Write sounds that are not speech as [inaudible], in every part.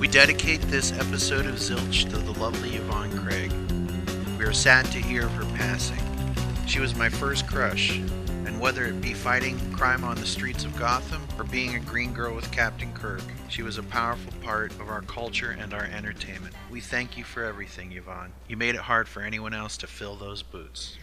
We dedicate this episode of Zilch to the lovely Yvonne Craig. We are sad to hear of her passing. She was my first crush, and whether it be fighting crime on the streets of Gotham or being a green girl with Captain Kirk, she was a powerful part of our culture and our entertainment. We thank you for everything, Yvonne. You made it hard for anyone else to fill those boots.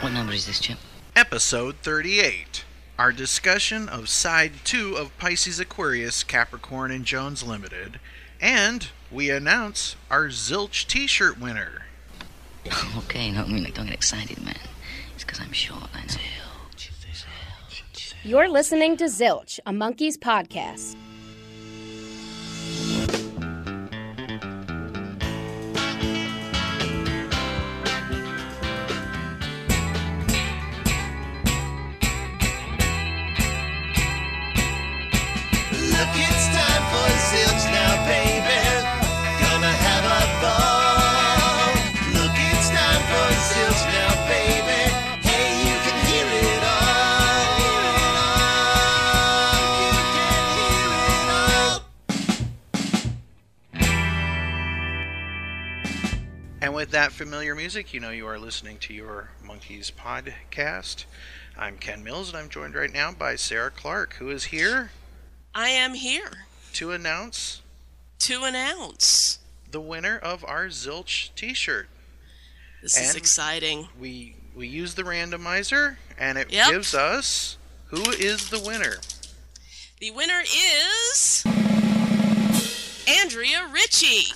What number is this, Chip? Episode 38. Our discussion of Side 2 of Pisces Aquarius, Capricorn, and Jones Limited. And we announce our Zilch t shirt winner. [laughs] okay, no, I mean, like, don't get excited, man. It's because I'm short, I know. You're listening to Zilch, a Monkees podcast. With that familiar music, you know you are listening to your Monkees podcast. I'm Ken Mills, and I'm joined right now by Sarah Clark, who is here I am here to announce to announce. the winner of our Zilch t shirt. This is exciting. We, we use the randomizer, and it Yep. gives us who is the winner. The winner is Andrea Ritchie.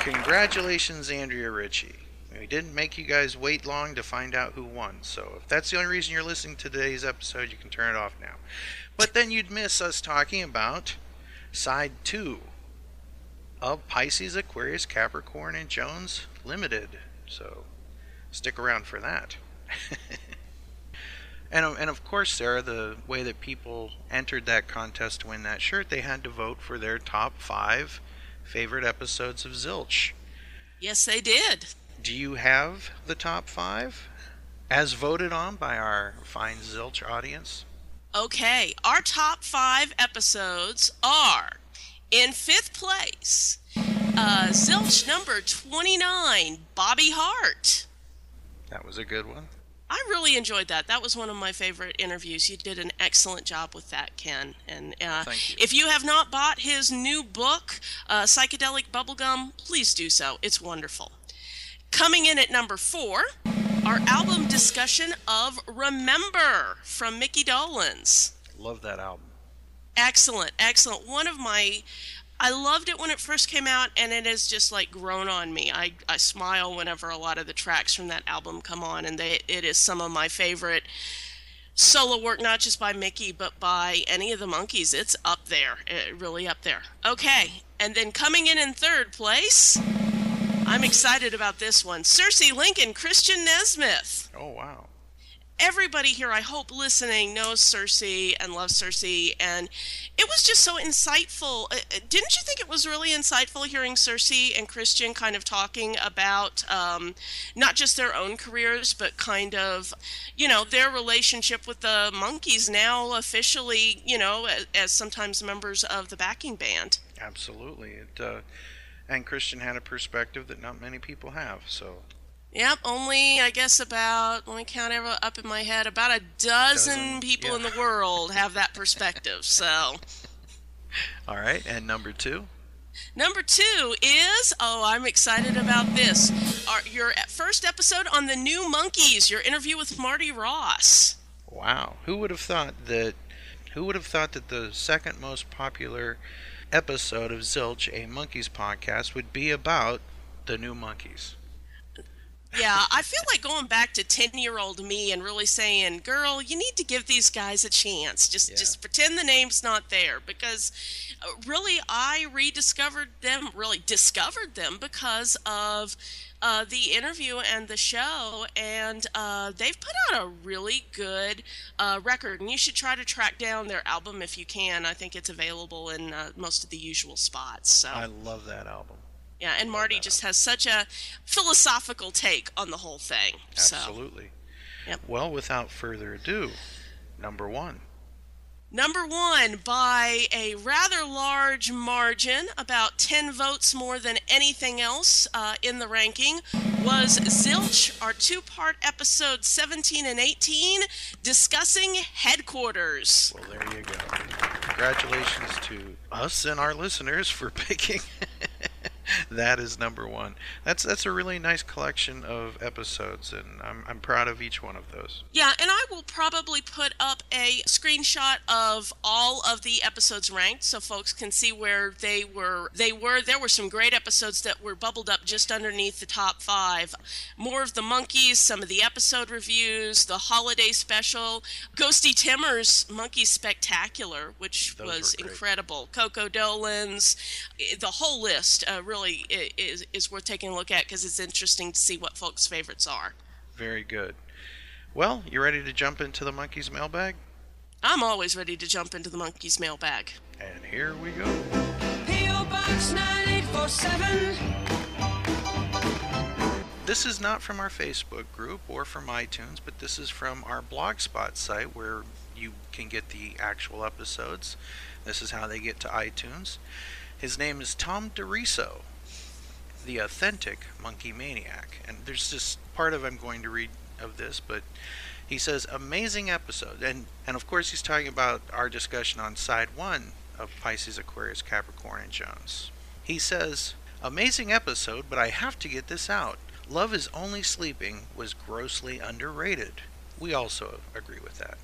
Congratulations, Andrea Ritchie. We didn't make you guys wait long to find out who won, so if that's the only reason you're listening to today's episode, you can turn it off now. But then you'd miss us talking about side two of Pisces, Aquarius, Capricorn, and Jones Limited. So stick around for that. [laughs] and, and of course, Sarah, the way that people entered that contest to win that shirt, they had to vote for their top five favorite episodes of Zilch. Yes, they did. Do you have the top five as voted on by our fine Zilch audience? Okay, our top five episodes are in fifth place, uh, Zilch number 29, Bobby Hart. That was a good one. I really enjoyed that. That was one of my favorite interviews. You did an excellent job with that, Ken. And uh, Thank you. if you have not bought his new book, uh, Psychedelic Bubblegum, please do so. It's wonderful. Coming in at number four, our album discussion of Remember from Mickey Dolenz. Love that album. Excellent, excellent. One of my, I loved it when it first came out, and it has just like grown on me. I, I smile whenever a lot of the tracks from that album come on, and they, it is some of my favorite solo work, not just by Mickey, but by any of the Monkees. It's up there, eh, really up there. Okay, and then coming in in third place, I'm excited about this one. Circe Lincoln, Christian Nesmith Oh, wow. Everybody here, I hope listening, knows Circe and loves Circe, and it was just so insightful. Uh, uh, Didn't you think it was really insightful hearing Circe and Christian kind of talking about um, not just their own careers, but kind of, you know, their relationship with the Monkees now officially, you know, as, as sometimes members of the backing band. Absolutely. It, uh, and Christian had a perspective that not many people have. So, Yep, only I guess about let me count every, up in my head about a dozen, Dozen, people in the world [laughs] have that perspective. So all right. And number two? number two is oh I'm excited about this. Our, your first episode on the new Monkees. Your interview with Marty Ross. Wow. Who would have thought that? Who would have thought that the second most popular episode of Zilch, a Monkees podcast, would be about the new Monkees? Yeah, I feel like going back to ten-year-old me and really saying, "Girl, you need to give these guys a chance. Just, Yeah. just pretend the name's not there." Because, uh, really, I rediscovered them. Really discovered them because of uh, the interview and the show, and uh, they've put out a really good uh, record. And you should try to track down their album if you can. I think it's available in uh, most of the usual spots. So. I love that album. Yeah, and Marty just has such a philosophical take on the whole thing. So, Absolutely. Yep. Well, without further ado, number one. Number one, by a rather large margin, about 10 votes more than anything else uh, in the ranking, was Zilch, our two part episode 17 and 18, discussing headquarters. Well, there you go. Congratulations to us and our listeners for [laughs] picking. [laughs] that is number one. That's that's a really nice collection of episodes, and I'm I'm proud of each one of those. Yeah, and I will probably put up a screenshot of all of the episodes ranked so folks can see where they were they were there were some great episodes that were bubbled up just underneath the top 5. More of the Monkees, some of the episode reviews, the holiday special, Ghosty Timmer's Monkey Spectacular, which Those was incredible. Coco Dolenz, the whole list uh, really i- is is worth taking a look at because it's interesting to see what folks' favorites are. Very good. Well, you ready to jump into the Monkees mailbag? I'm always ready to jump into the Monkees mailbag. And here we go. P.O. Box 9847. This is not from our Facebook group or from iTunes, but this is from our Blogspot site where you can get the actual episodes. This is how they get to iTunes. His name is Tom DeRiso, the authentic monkey maniac. And there's just part of I'm going to read of this, but he says amazing episode. And and of course he's talking about our discussion on side 1 of Pisces, Aquarius, Capricorn and Jones. He says amazing episode, but I have to get this out. Love is Only Sleeping was grossly underrated. We also agree with that.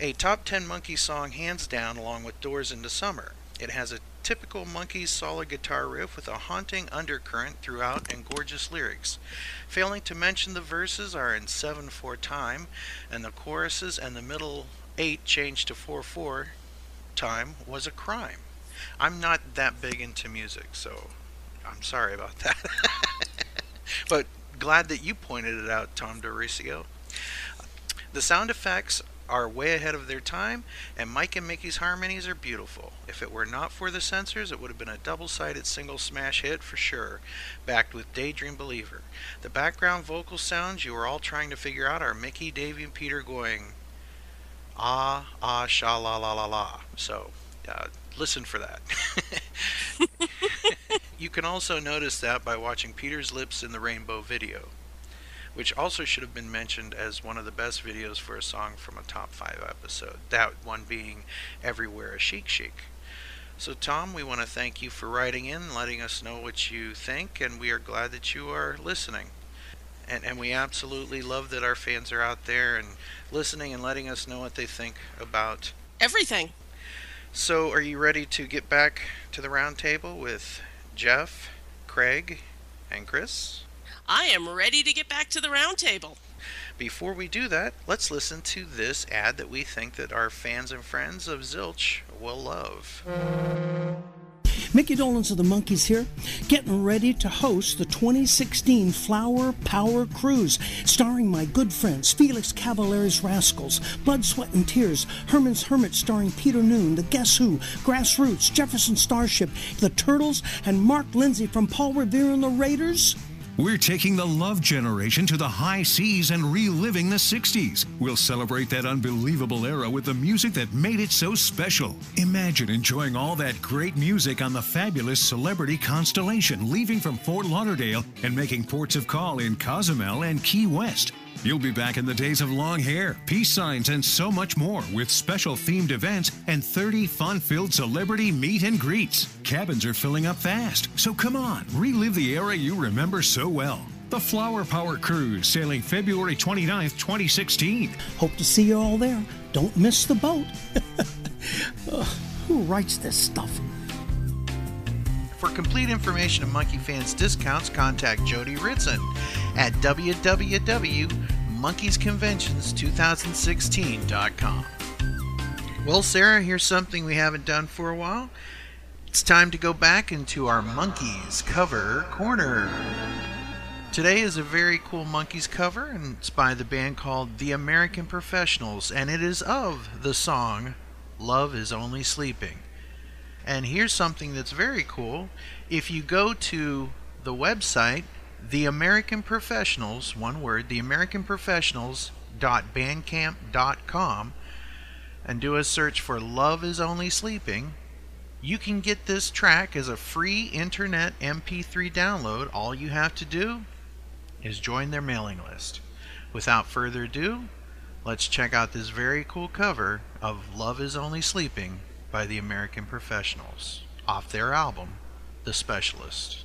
A top 10 monkey song hands down along with Doors into Summer. It has a typical monkey solid guitar riff with a haunting undercurrent throughout and gorgeous lyrics. Failing to mention the verses are in 7 4 time, and the choruses and the middle 8 changed to 4 4 time was a crime. I'm not that big into music, so I'm sorry about that. [laughs] but glad that you pointed it out, Tom DeRiso. The sound effects are way ahead of their time, and Mike and Mickey's harmonies are beautiful. If it were not for the censors, it would have been a double sided single smash hit for sure, backed with Daydream Believer. The background vocal sounds you are all trying to figure out are Mickey, Davey, and Peter going, ah, ah, sha la la la la. So, uh, listen for that. [laughs] [laughs] you can also notice that by watching Peter's Lips in the Rainbow video which also should have been mentioned as one of the best videos for a song from a top five episode. That one being Everywhere a Sheik Sheik. So, Tom, we want to thank you for writing in, letting us know what you think, and we are glad that you are listening. And, and we absolutely love that our fans are out there and listening and letting us know what they think about. Everything. So, are you ready to get back to the round table with Jeff, Craig, and Chris? I am ready to get back to the round table. Before we do that, let's listen to this ad that we think that our fans and friends of Zilch will love. Mickey Dolenz of the Monkees here, getting ready to host the 2016 Flower Power Cruise, starring my good friends Felix Cavaliere's Rascals, Blood, Sweat, and Tears, Herman's Hermit starring Peter Noone, The Guess Who, Grassroots, Jefferson Starship, The Turtles, and Mark Lindsay from Paul Revere and the Raiders. We're taking the love generation to the high seas and reliving the 60s. We'll celebrate that unbelievable era with the music that made it so special. Imagine enjoying all that great music on the fabulous Celebrity Constellation, leaving from Fort Lauderdale and making ports of call in Cozumel and Key West. You'll be back in the days of long hair, peace signs, and so much more with special themed events and 30 fun filled celebrity meet and greets. Cabins are filling up fast, so come on, relive the era you remember so well. The Flower Power Cruise sailing February 29th, 2016. Hope to see you all there. Don't miss the boat. [laughs] Ugh, who writes this stuff? For complete information of Monkey Fans discounts, contact Jody Ritson at www.monkeysconventions2016.com. Well, Sarah, here's something we haven't done for a while. It's time to go back into our Monkees cover corner. Today is a very cool Monkees cover, and it's by the band called The American Professionals, and it is of the song Love is Only Sleeping. And here's something that's very cool. If you go to the website, The American Professionals, one word, The American Professionals.bandcamp.com, and do a search for Love is Only Sleeping, you can get this track as a free internet MP3 download. All you have to do is join their mailing list. Without further ado, let's check out this very cool cover of Love is Only Sleeping by the American Professionals off their album, The Specialist.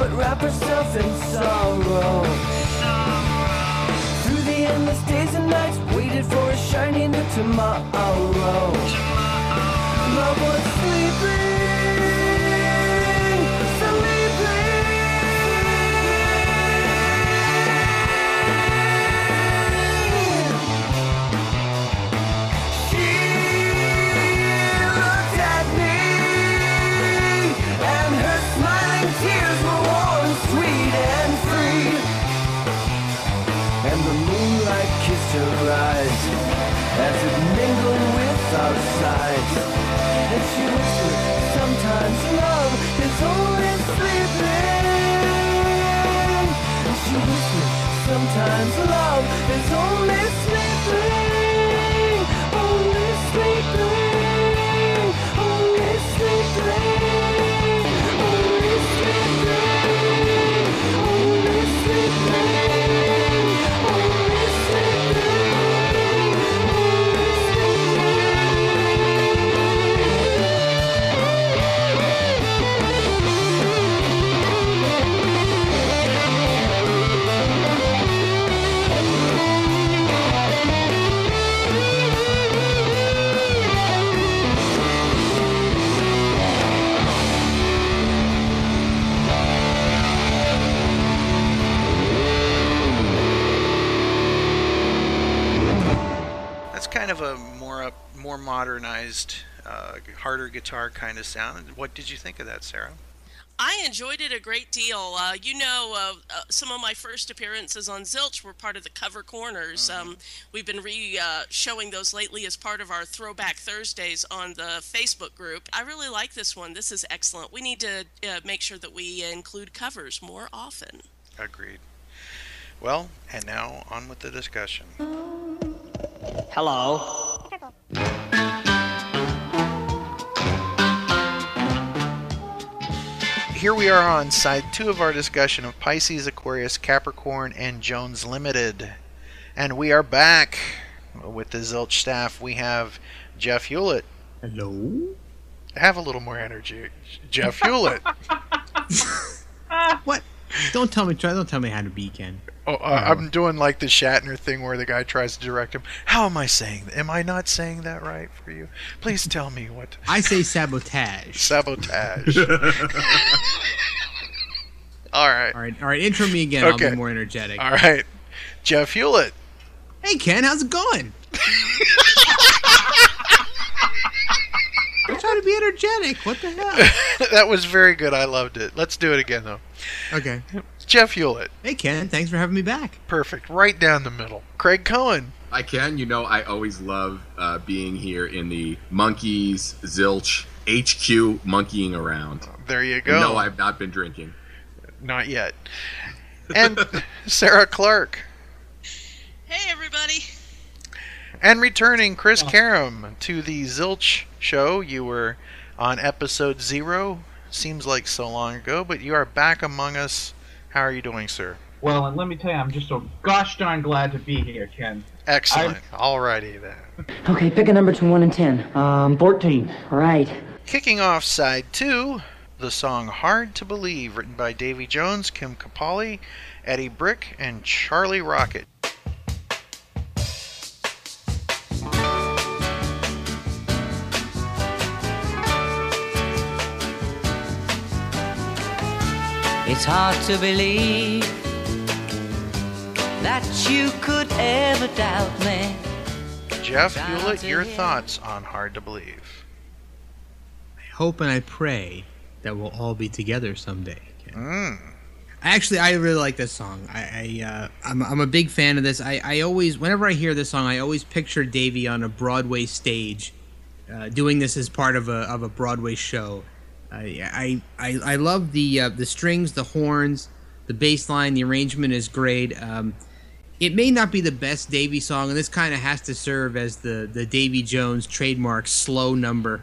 but wrap herself in sorrow. Through the endless days and nights, waited for a shiny new tomorrow. Love was sleeping, love is only modernized, uh, harder guitar kind of sound. What did you think of that, Sarah? I enjoyed it a great deal. Uh, you know, uh, uh, some of my first appearances on Zilch were part of the cover corners. Um, we've been re uh, showing those lately as part of our Throwback Thursdays on the Facebook group. I really like this one. This is excellent. We need to uh, make sure that we include covers more often. Agreed. Well, and now on with the discussion. Hello. Here we are on side two of our discussion of Pisces, Aquarius, Capricorn, and Jones Limited. And we are back with the Zilch staff. We have Jeff Hewlett. Hello. Have a little more energy. Jeff Hewlett. [laughs] What? Don't tell me. Try. Don't tell me how to be, Ken. Oh, uh, I'm doing like the Shatner thing where the guy tries to direct him. How am I saying that? Am I not saying that right for you? Please tell me what. I say sabotage. Sabotage. [laughs] [laughs] All right. All right. All right. Intro me again. I'll be more energetic. All right. Jeff Hewlett. Hey, Ken. How's it going? [laughs] I'm trying to be energetic. What the hell? that was very good. I loved it. Let's do it again, though. Okay. Jeff Hewlett. Hey, Ken. Thanks for having me back. Perfect. Right down the middle. Craig Cohen. I can. You know, I always love uh, being here in the Monkees Zilch HQ monkeying around. There you go. No, I've not been drinking. Not yet. [laughs] And Sarah Clark. Hey, everybody. And returning Chris Karam to the Zilch show. You were on episode zero. Seems like so long ago, but you are back among us. How are you doing, sir? Well, and let me tell you, I'm just so gosh darn glad to be here, Ken. Excellent. Alrighty then. Okay, pick a number between 1 and 10. Um, 14. All right. Kicking off side two, the song Hard to Believe, written by Davy Jones, Kim Capli, Eddie Brick, and Charlie Rockett. It's hard to believe that you could ever doubt me. Jeff Hewlett, your thoughts on Hard to Believe? I hope and I pray that we'll all be together someday. Mm. Actually, I really like this song. I, I uh, I'm, I'm a big fan of this. I, I always, whenever I hear this song, I always picture Davy on a Broadway stage, uh, doing this as part of a of a Broadway show. I I, I, love the uh, the strings, the horns, the bass line. The arrangement is great. Um, it may not be the best Davy song, and this kind of has to serve as the the Davy Jones trademark slow number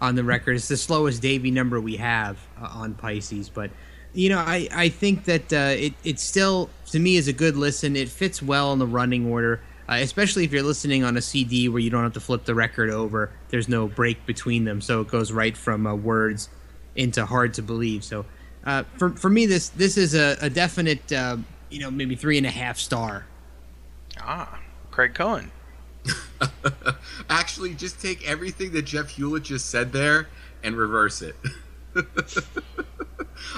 on the record. It's the slowest Davy number we have uh, on Pisces, but you know, I, I think that uh, it it still to me is a good listen. It fits well in the running order, uh, especially if you're listening on a CD where you don't have to flip the record over. There's no break between them, so it goes right from uh, words into hard to believe. So uh, for for me, this this is a, a definite uh, you know maybe three and a half star. Ah, Craig Cohen. [laughs] Actually, just take everything that Jeff Hewlett just said there and reverse it. [laughs]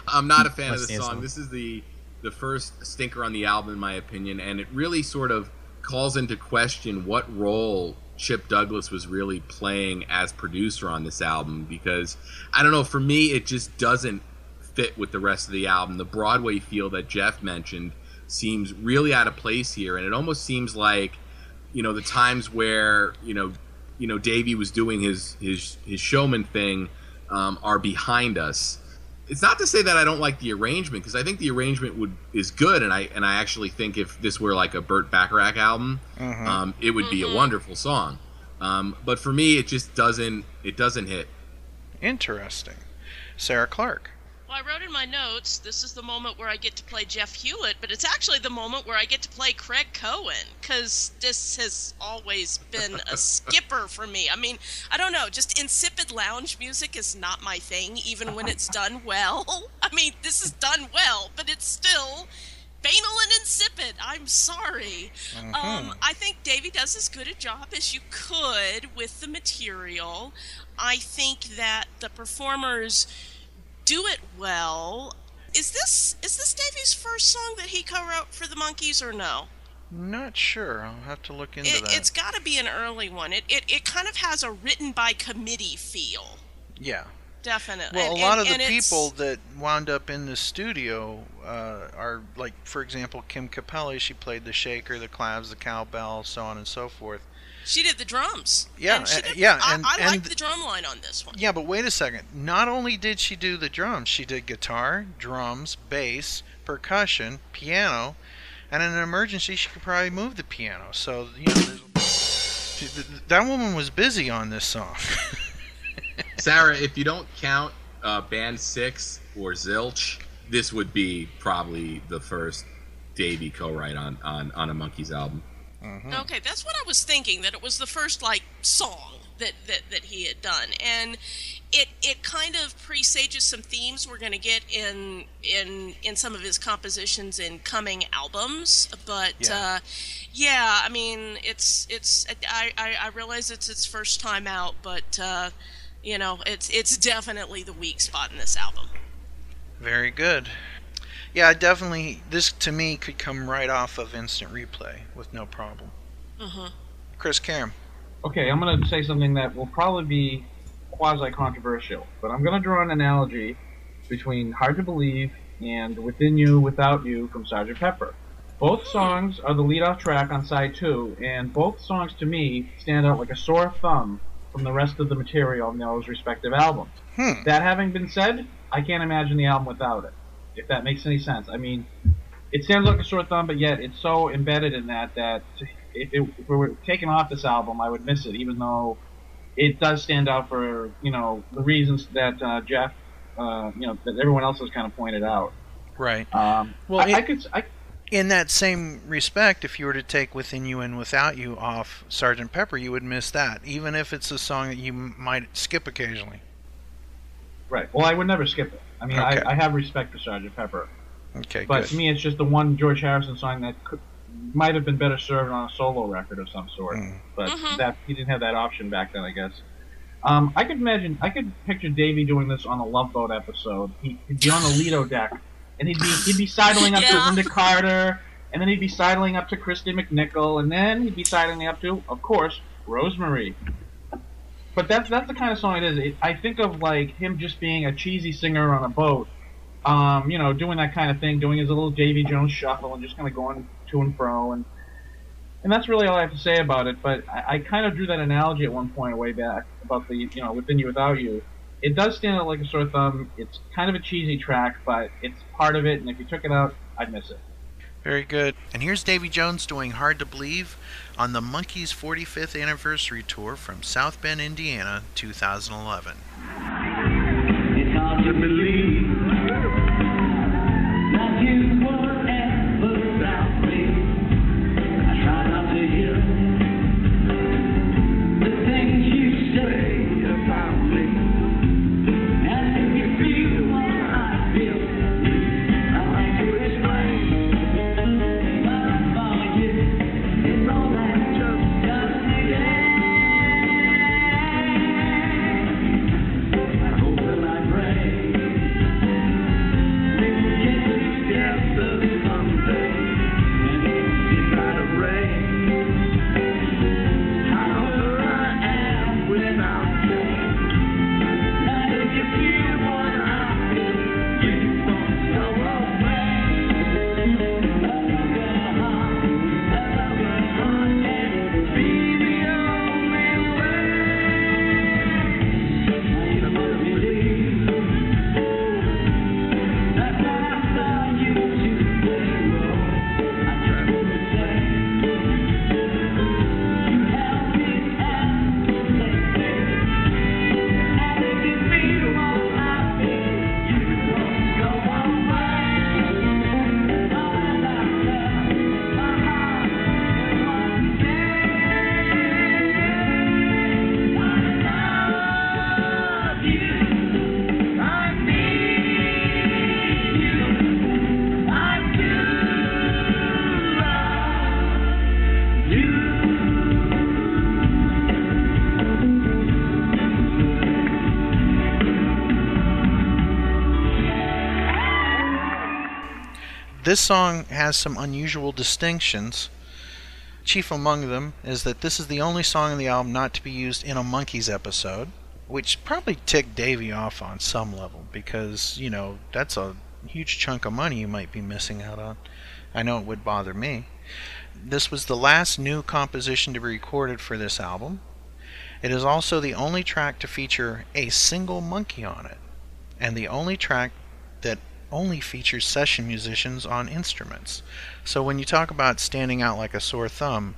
I'm not a fan of the song. song. This is the the first stinker on the album, in my opinion, and it really sort of calls into question what role Chip Douglas was really playing as producer on this album. Because I don't know, for me, it just doesn't fit with the rest of the album. The Broadway feel that Jeff mentioned seems really out of place here, and it almost seems like you know the times where you know you know Davey was doing his his his showman thing um, are behind us. It's not to say that I don't like the arrangement because I think the arrangement would is good, and I and I actually think if this were like a Burt Bacharach album, Mhm. um, it would be a wonderful song. Um, but for me, it just doesn't it doesn't hit. Interesting. Sarah Clark. Well, I wrote in my notes, this is the moment where I get to play Jeff Hewlett, but it's actually the moment where I get to play Craig Cohen, because this has always been a [laughs] skipper for me. I mean, I don't know, just insipid lounge music is not my thing, even when it's done well. [laughs] I mean, this is done well, but it's still banal and insipid. I'm sorry. Um, I think Davey does as good a job as you could with the material. I think that the performers do it well. Is this is this Davey's first song that he co-wrote for the Monkees or no? Not sure. I'll have to look into It, that. it's got to be an early one. It, it it kind of has a written by committee feel. yeah. Definitely. Well, And- a lot and- of the it's- people that wound up in the studio uh, are like, for example, Kim Capli. She played the shaker, the claves, the cowbell, so on and so forth. She did the drums. Yeah, And she did- yeah, I, and- I and- like the drum line on this one. Yeah, but wait a second. Not only did she do the drums, she did guitar, drums, bass, percussion, piano, and in an emergency, she could probably move the piano. So you know, she, that woman was busy on this song. [laughs] Sarah, if you don't count uh, Band Six or Zilch, this would be probably the first Davey co-write on on on a Monkeys album. Okay, that's what I was thinking. That it was the first like song that that, that he had done, and it it kind of presages some themes we're going to get in in in some of his compositions in coming albums. But Yeah. uh, yeah, I mean, it's it's I, I I realize it's its first time out, but uh, you know, it's it's definitely the weak spot in this album. Very good. Yeah, definitely. This to me could come right off of instant replay with no problem. Mm-hmm. Chris Karam. Okay, I'm going to say something that will probably be quasi controversial, but I'm going to draw an analogy between Hard to Believe and Within You, Without You from Sgt. Pepper. Both songs are the lead off track on side two, and both songs to me stand out like a sore thumb from the rest of the material on those respective albums. Hmm. That having been said, I can't imagine the album without it, if that makes any sense. I mean, it stands like a sore thumb, but yet it's so embedded in that that if, it, if we were taken off this album, I would miss it, even though it does stand out for you know the reasons that uh, Jeff, uh, you know, that everyone else has kind of pointed out. Right. Um, Well, I, it- I could I, in that same respect, if you were to take Within You and Without You off Sergeant Pepper, you would miss that, even if it's a song that you m- might skip occasionally. Right. Well, I would never skip it. I mean, Okay. I, I have respect for Sergeant Pepper. Okay, But good. to me, it's just the one George Harrison song that could, might have been better served on a solo record of some sort. Mm. But that he didn't have that option back then, I guess. Um, I could imagine, I could picture Davey doing this on a Love Boat episode. He, he'd be on the Lido deck, and he'd be he'd be sidling up Yeah. to Lynda Carter, and then he'd be sidling up to Kristy McNichol, and then he'd be sidling up to, of course, Rosemary. But that's that's the kind of song it is. It, I think of like him just being a cheesy singer on a boat, um, you know, doing that kind of thing, doing his little Davy Jones shuffle and just kind of going to and fro, and and that's really all I have to say about it. But I, I kind of drew that analogy at one point way back about the you know within you without you. It does stand out like a sore thumb. It's kind of a cheesy track, but it's part of it, and if you took it out, I'd miss it. Very good. And here's Davy Jones doing Hard to Believe on the Monkees 45th anniversary tour from South Bend, Indiana, 2011. This song has some unusual distinctions. Chief among them is that this is the only song on the album not to be used in a Monkees episode, which probably ticked Davey off on some level because, you know, that's a huge chunk of money you might be missing out on. I know it would bother me. This was the last new composition to be recorded for this album. It is also the only track to feature a single monkey on it, and the only track that only features session musicians on instruments. So when you talk about standing out like a sore thumb,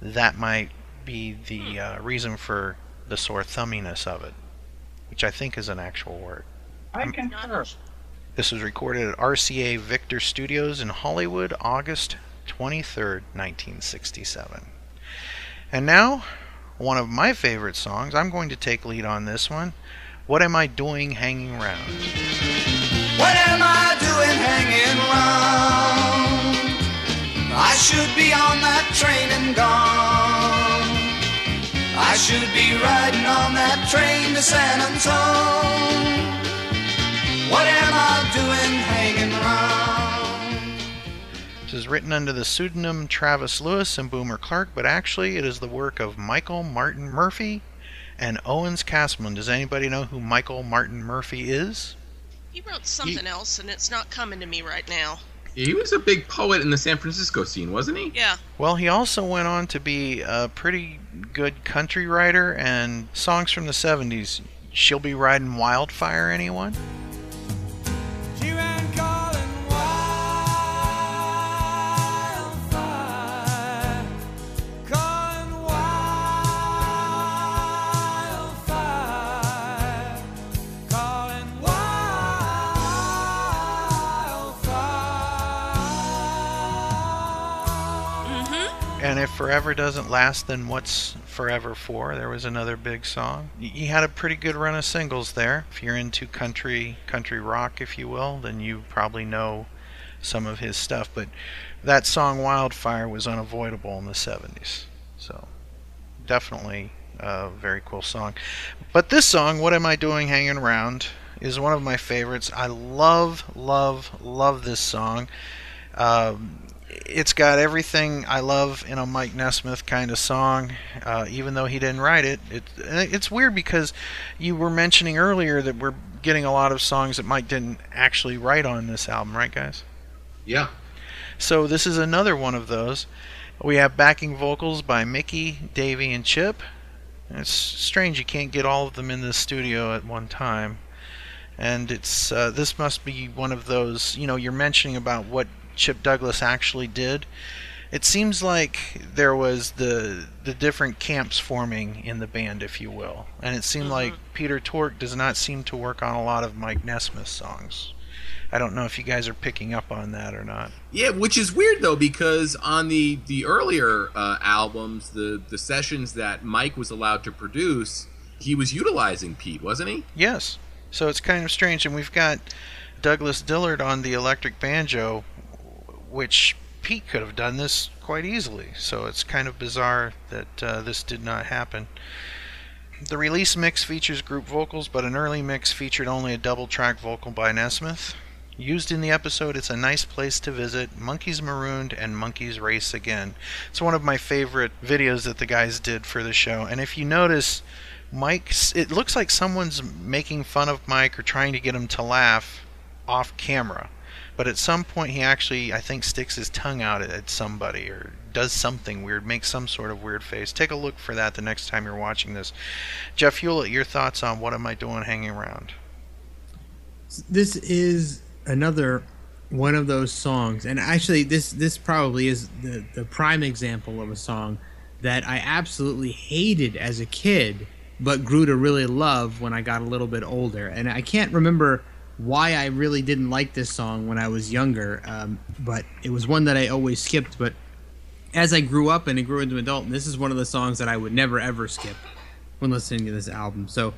that might be the uh, reason for the sore thumbiness of it, which I think is an actual word. I concur. This was recorded at RCA Victor Studios in Hollywood, August 23rd, 1967. And now, one of my favorite songs. I'm going to take lead on this one. What Am I Doing Hanging Around? What am I doing hanging round? I should be on that train and gone. I should be riding on that train to San Antone. What am I doing hanging round? This is written under the pseudonym Travis Lewis and Boomer Clark, but actually it is the work of Michael Martin Murphey and Owens Castleman. Does anybody know who Michael Martin Murphey is? He wrote something else, and it's not coming to me right now. He was a big poet in the San Francisco scene, wasn't he? Yeah. Well, he also went on to be a pretty good country writer and songs from the 70s. She'll be riding Wildfire, anyone? And if forever doesn't last, then what's forever for? There was another big song. He had a pretty good run of singles there. If you're into country, country rock, if you will, then you probably know some of his stuff. But that song Wildfire was unavoidable in the 70s. So definitely a very cool song. But this song, What Am I Doing Hanging Around, is one of my favorites. I love, love, love this song. Um, it's got everything I love in a Mike Nesmith kind of song, uh, even though he didn't write it. it. It's weird because you were mentioning earlier that we're getting a lot of songs that Mike didn't actually write on this album, right, guys? Yeah. So this is another one of those. We have backing vocals by Mickey, Davey, and Chip. It's strange you can't get all of them in the studio at one time. And it's uh, this must be one of those, you know, you're mentioning about what Chip Douglas actually did. It seems like there was the the different camps forming in the band, if you will, and it seemed like Peter Tork does not seem to work on a lot of Mike Nesmith songs. I don't know if you guys are picking up on that or not. Yeah, which is weird though because on the the earlier uh, albums, the the sessions that Mike was allowed to produce, he was utilizing Pete, wasn't he? Yes. So it's kind of strange, and we've got Douglas Dillard on the electric banjo, which Pete could have done this quite easily. So it's kind of bizarre that uh, this did not happen. The release mix features group vocals, but an early mix featured only a double track vocal by Nesmith. Used in the episode, it's a nice place to visit. Monkees Marooned and Monkees Race Again. It's one of my favorite videos that the guys did for the show. And if you notice, Mike, it looks like someone's making fun of Mike or trying to get him to laugh off camera. But at some point, he actually, I think, sticks his tongue out at somebody or does something weird, makes some sort of weird face. Take a look for that the next time you're watching this. Jeff Hewlett, your thoughts on what am I doing hanging around? This is another one of those songs, and actually, this this probably is the the prime example of a song that I absolutely hated as a kid, but grew to really love when I got a little bit older. And I can't remember why I really didn't like this song when I was younger, um, but it was one that I always skipped. But as I grew up and I grew into an adult, this is one of the songs that I would never ever skip when listening to this album. So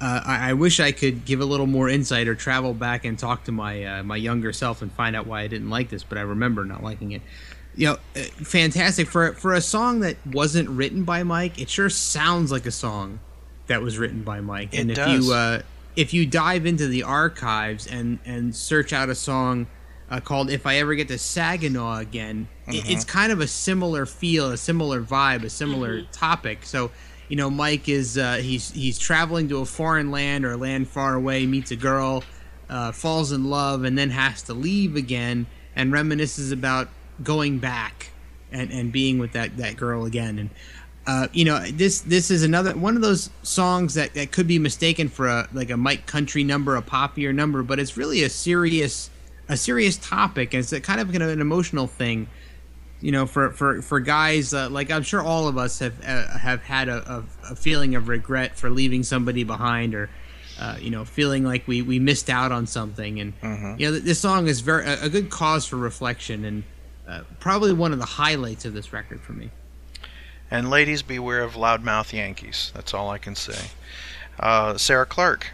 uh, I, I, wish I could give a little more insight or travel back and talk to my uh, my younger self and find out why I didn't like this, but I remember not liking it. You know, uh, fantastic for for a song that wasn't written by Mike. It sure sounds like a song that was written by Mike. It and if does. you uh, if you dive into the archives and and search out a song uh, called "If I Ever Get to Saginaw Again," it, Mhm. it's kind of a similar feel, a similar vibe, a similar topic. So, you know, Mike is uh, he's he's traveling to a foreign land or a land far away, meets a girl, uh, falls in love, and then has to leave again, and reminisces about going back and and being with that that girl again and. Uh, you know this this is another one of those songs that, that could be mistaken for a like a Mike Country number, a poppier number, but it's really a serious a serious topic, and it's a kind of an, an emotional thing. You know, for for for guys uh, like I'm sure all of us have uh, have had a, a, a feeling of regret for leaving somebody behind, or uh, you know, feeling like we we missed out on something. And you know, th- this song is very a, a good cause for reflection, and uh, probably one of the highlights of this record for me. And ladies, beware of loudmouth Yankees. That's all I can say. Uh, Sarah Clark.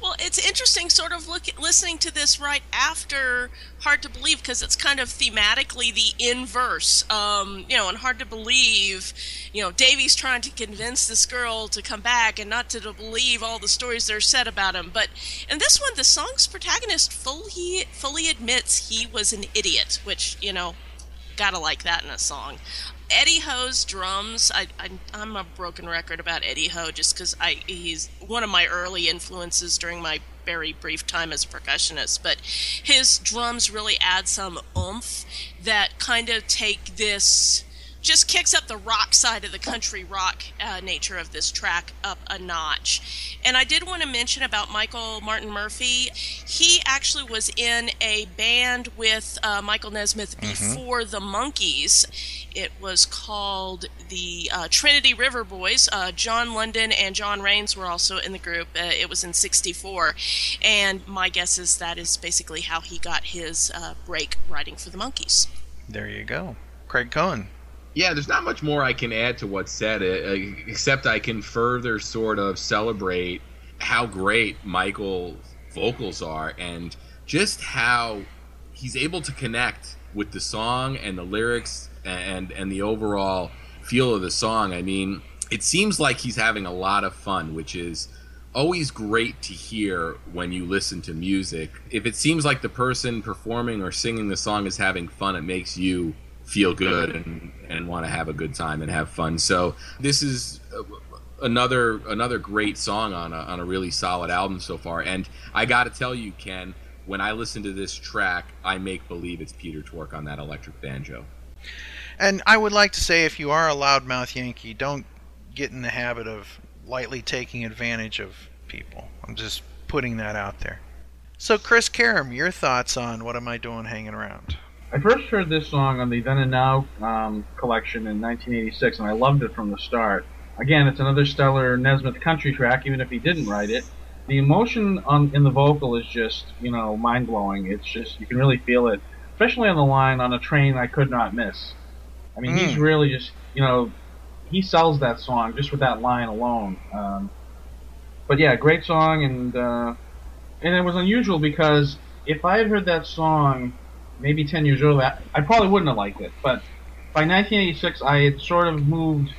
Well, it's interesting, sort of look listening to this right after Hard to Believe, because it's kind of thematically the inverse. Um, you know, and Hard to Believe, you know, Davey's trying to convince this girl to come back and not to believe all the stories that are said about him. But in this one, the song's protagonist fully fully admits he was an idiot, which you know, gotta like that in a song. Eddie Hoh's drums. I, I I'm a broken record about Eddie Ho just because I he's one of my early influences during my very brief time as a percussionist. But his drums really add some oomph that kind of take this just kicks up the rock side of the country rock uh, nature of this track up a notch. And I did want to mention about Michael Martin Murphey. He actually was in a band with uh, Michael Nesmith before the Monkees. It was called the uh, Trinity River Boys. Uh, John London and John Raines were also in the group. Uh, it was in '64, and my guess is that is basically how he got his uh, break writing for the Monkees. There you go. Craig Cohen. Yeah, there's not much more I can add to what's said, uh, except I can further sort of celebrate how great Michael's vocals are and just how he's able to connect with the song and the lyrics and and the overall feel of the song. I mean, it seems like he's having a lot of fun, which is always great to hear when you listen to music. If it seems like the person performing or singing the song is having fun, it makes you feel good and, and want to have a good time and have fun. So this is uh, another another great song on a, on a really solid album so far. And I got to tell you, Ken, when I listen to this track, I make believe it's Peter Tork on that electric banjo. And I would like to say, if you are a loudmouth Yankee, don't get in the habit of lightly taking advantage of people. I'm just putting that out there. So, Chris Karam, your thoughts on What Am I Doing Hanging Around? I first heard this song on the Then and Now um, collection in 1986, and I loved it from the start. Again, it's another stellar Nesmith country track, even if he didn't write it. The emotion on in the vocal is just, you know, mind blowing. It's just you can really feel it, especially on the line "On a Train I Could Not Miss." I mean, he's Mm. really just, you know, he sells that song just with that line alone. Um, but yeah, great song, and uh, and it was unusual because if I had heard that song maybe 10 years earlier, I probably wouldn't have liked it. But by 1986, I had sort of moved,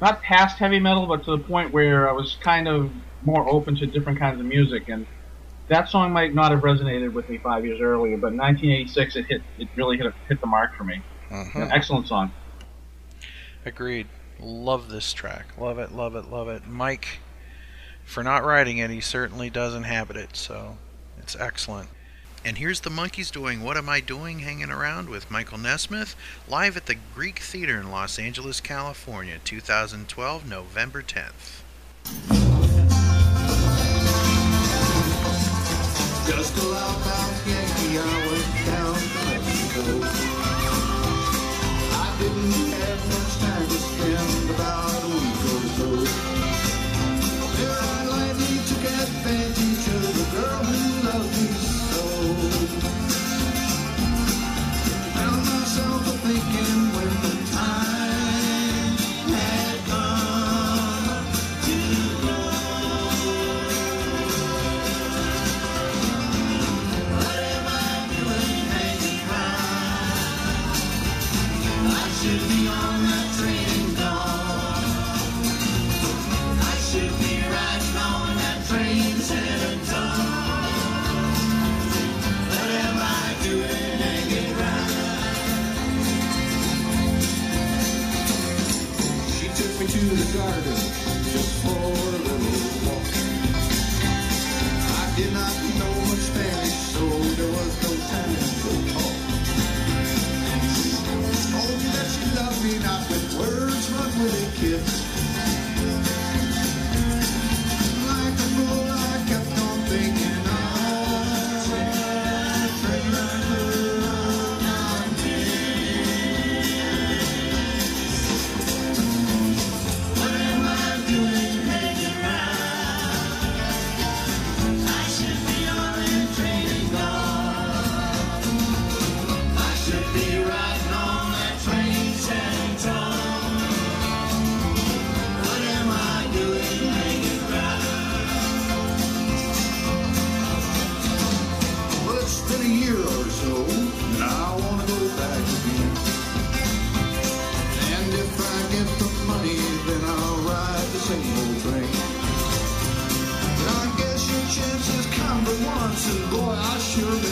not past heavy metal, but to the point where I was kind of more open to different kinds of music. And that song might not have resonated with me five years earlier, but in 1986, it hit, it really hit, hit the mark for me. Mhm. An excellent song. Agreed. Love this track. Love it, love it, love it. Mike, for not writing it, he certainly does inhabit it, so it's excellent. And here's the Monkees doing What Am I Doing Hanging Around with Michael Nesmith live at the Greek Theater in Los Angeles, California, 2012, November 10th. Just Yankee, Mexico. I didn't have much time to spend, about kiss. Sure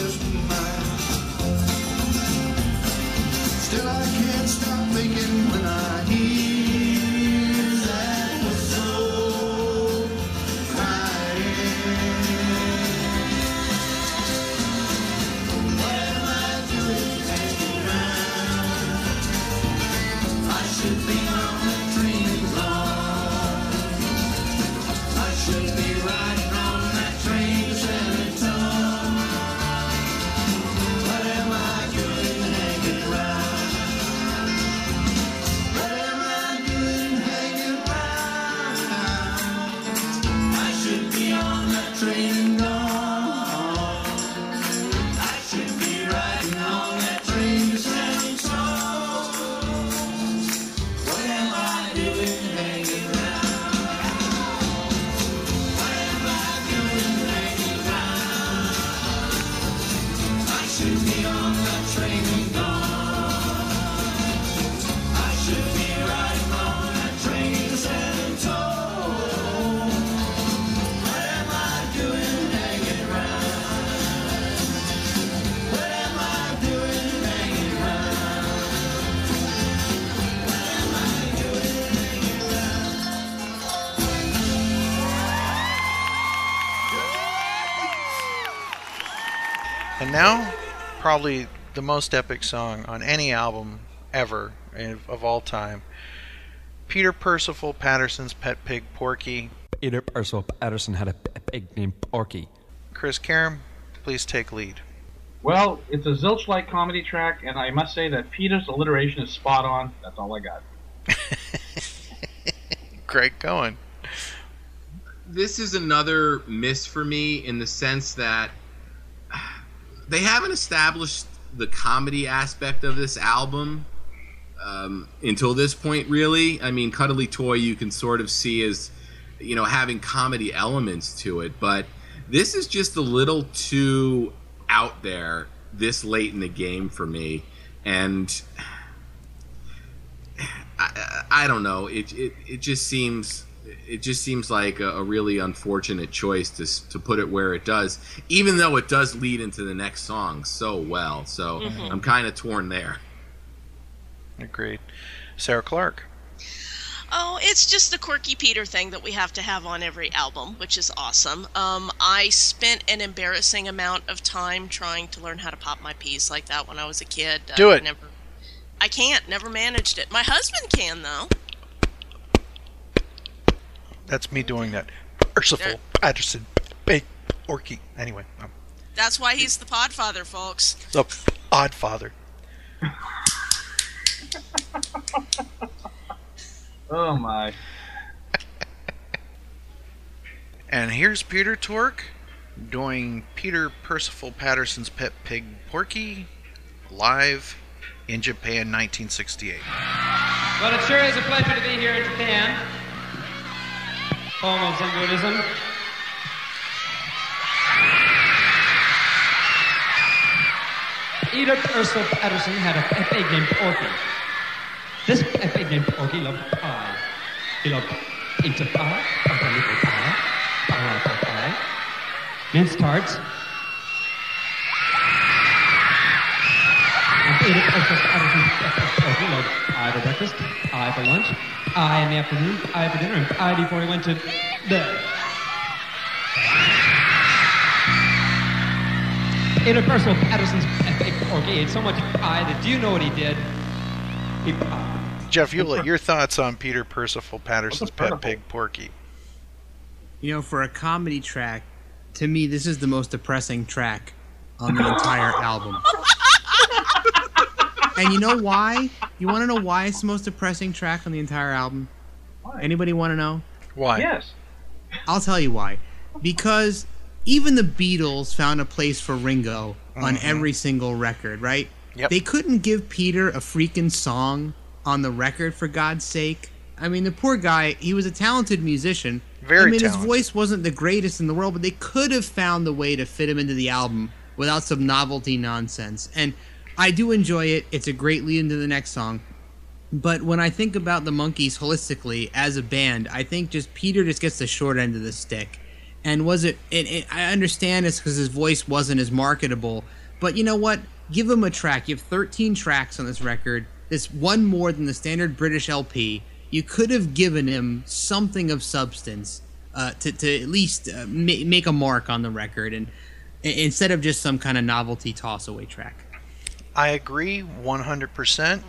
probably the most epic song on any album ever of of all time. Peter Percival Patterson's pet pig Porky. Peter Percival Patterson had a p- pig named Porky. Chris Karam, please take lead. Well, it's a Zilch-like comedy track, and I must say that Peter's alliteration is spot on. That's all I got. [laughs] Great going. this is another miss for me in the sense that they haven't established the comedy aspect of this album um, until this point, really. I mean, Cuddly Toy you can sort of see as, you know, having comedy elements to it, but this is just a little too out there this late in the game for me. And [sighs] I, I don't know. It, it it just seems it just seems like a, a really unfortunate choice to to put it where it does, even though it does lead into the next song so well. So Mhm. I'm kind of torn there. Agreed. Sarah Clark. Oh, it's just the quirky Peter thing that we have to have on every album, which is awesome. Um, I spent an embarrassing amount of time trying to learn how to pop my peas like that when I was a kid. Uh, Do it. Never, I can't. Never managed it. My husband can though. That's me doing that. Percival Patterson Pig Porky. Anyway, I'm That's why he's the Podfather, folks. the odd father. Oh my. And here's Peter Tork doing Peter Percival Patterson's Pet Pig Porky live in Japan 1968. Well, it sure is a pleasure to be here in Japan, of Zen Buddhism. Peter Ursula Patterson had a pig named Porky. This pig named Porky loved pie. He loved pizza pie, pumpernickel pie, pineapple pie, mince tarts. And Peter [laughs] Ursula Patterson's pet pig Porky loved pie for breakfast, pie for lunch, pie in the afternoon, pie for dinner, and pie before he went to bed. Interpersonal Patterson's pet pig Porky ate so much pie that do you know what he did? He uh, Jeff Hewlett, your thoughts on Peter Percival Patterson's Pet Pig Porky? You know, for a comedy track, to me, this is the most depressing track on the entire album. And you know why? You want to know why it's the most depressing track on the entire album? Why? Anybody want to know? Why? Yes. I'll tell you why. Because even the Beatles found a place for Ringo on Mhm. every single record, right? Yep. They couldn't give Peter a freaking song on the record for God's sake. I mean, the poor guy, he was a talented musician. Very I mean, his voice wasn't the greatest in the world, but they could have found a way to fit him into the album without some novelty nonsense. And I do enjoy it. It's a great lead into the next song. But when I think about the Monkees holistically as a band, I think just Peter just gets the short end of the stick. And was it? it, it I understand it's because his voice wasn't as marketable. But you know what? Give him a track. You have 13 tracks on this record. It's one more than the standard British LP. You could have given him something of substance uh, to, to at least uh, ma- make a mark on the record, and instead of just some kind of novelty toss away track. I agree 100%.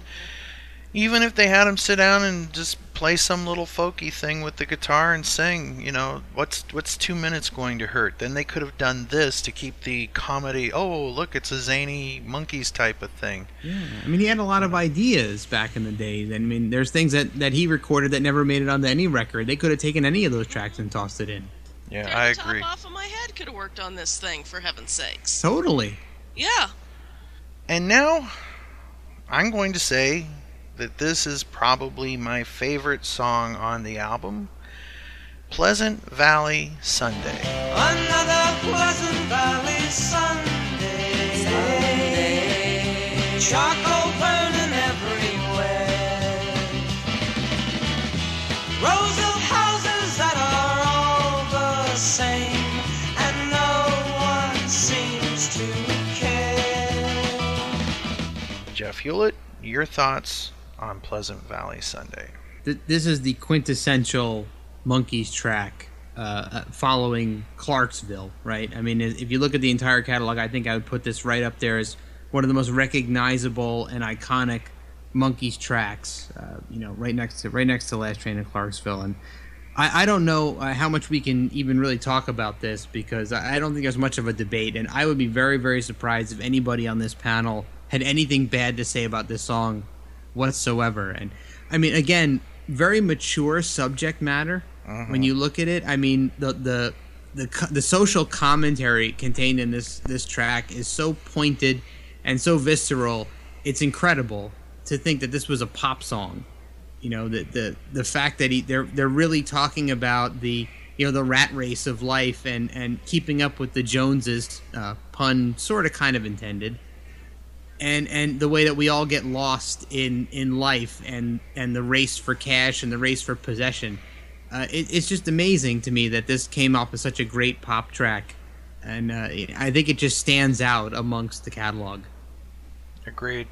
Even if they had him sit down and just play some little folky thing with the guitar and sing, you know, what's what's 2 minutes going to hurt? Then they could have done this to keep the comedy, oh, look, it's a zany Monkees type of thing. Yeah, I mean, he had a lot of ideas back in the day. I mean, there's things that, that he recorded that never made it onto any record. They could have taken any of those tracks and tossed it in. Yeah, I agree. Top off of my head could have worked on this thing, for heaven's sakes. Totally. Yeah. And now I'm going to say that this is probably my favorite song on the album Pleasant Valley Sunday. Another Pleasant Valley Sunday. Sunday. Charcoal Jeff Hewlett, your thoughts on Pleasant Valley Sunday? This is the quintessential Monkees track uh, uh, following Clarksville, right? I mean, if you look at the entire catalog, I think I would put this right up there as one of the most recognizable and iconic Monkees tracks. Uh, you know, right next to right next to Last Train in Clarksville, and I, I don't know uh, how much we can even really talk about this because I don't think there's much of a debate, and I would be very very surprised if anybody on this panel had anything bad to say about this song whatsoever. And I mean, again, very mature subject matter. When you look at it, I mean, the the the the social commentary contained in this this track is so pointed and so visceral. It's incredible to think that this was a pop song. You know, the the the fact that he, they're they're really talking about the you know the rat race of life and and keeping up with the Joneses, uh, pun sort of kind of intended and and the way that we all get lost in in life and and the race for cash and the race for possession uh, it, it's just amazing to me that this came off as such a great pop track and uh, i think it just stands out amongst the catalog Agreed.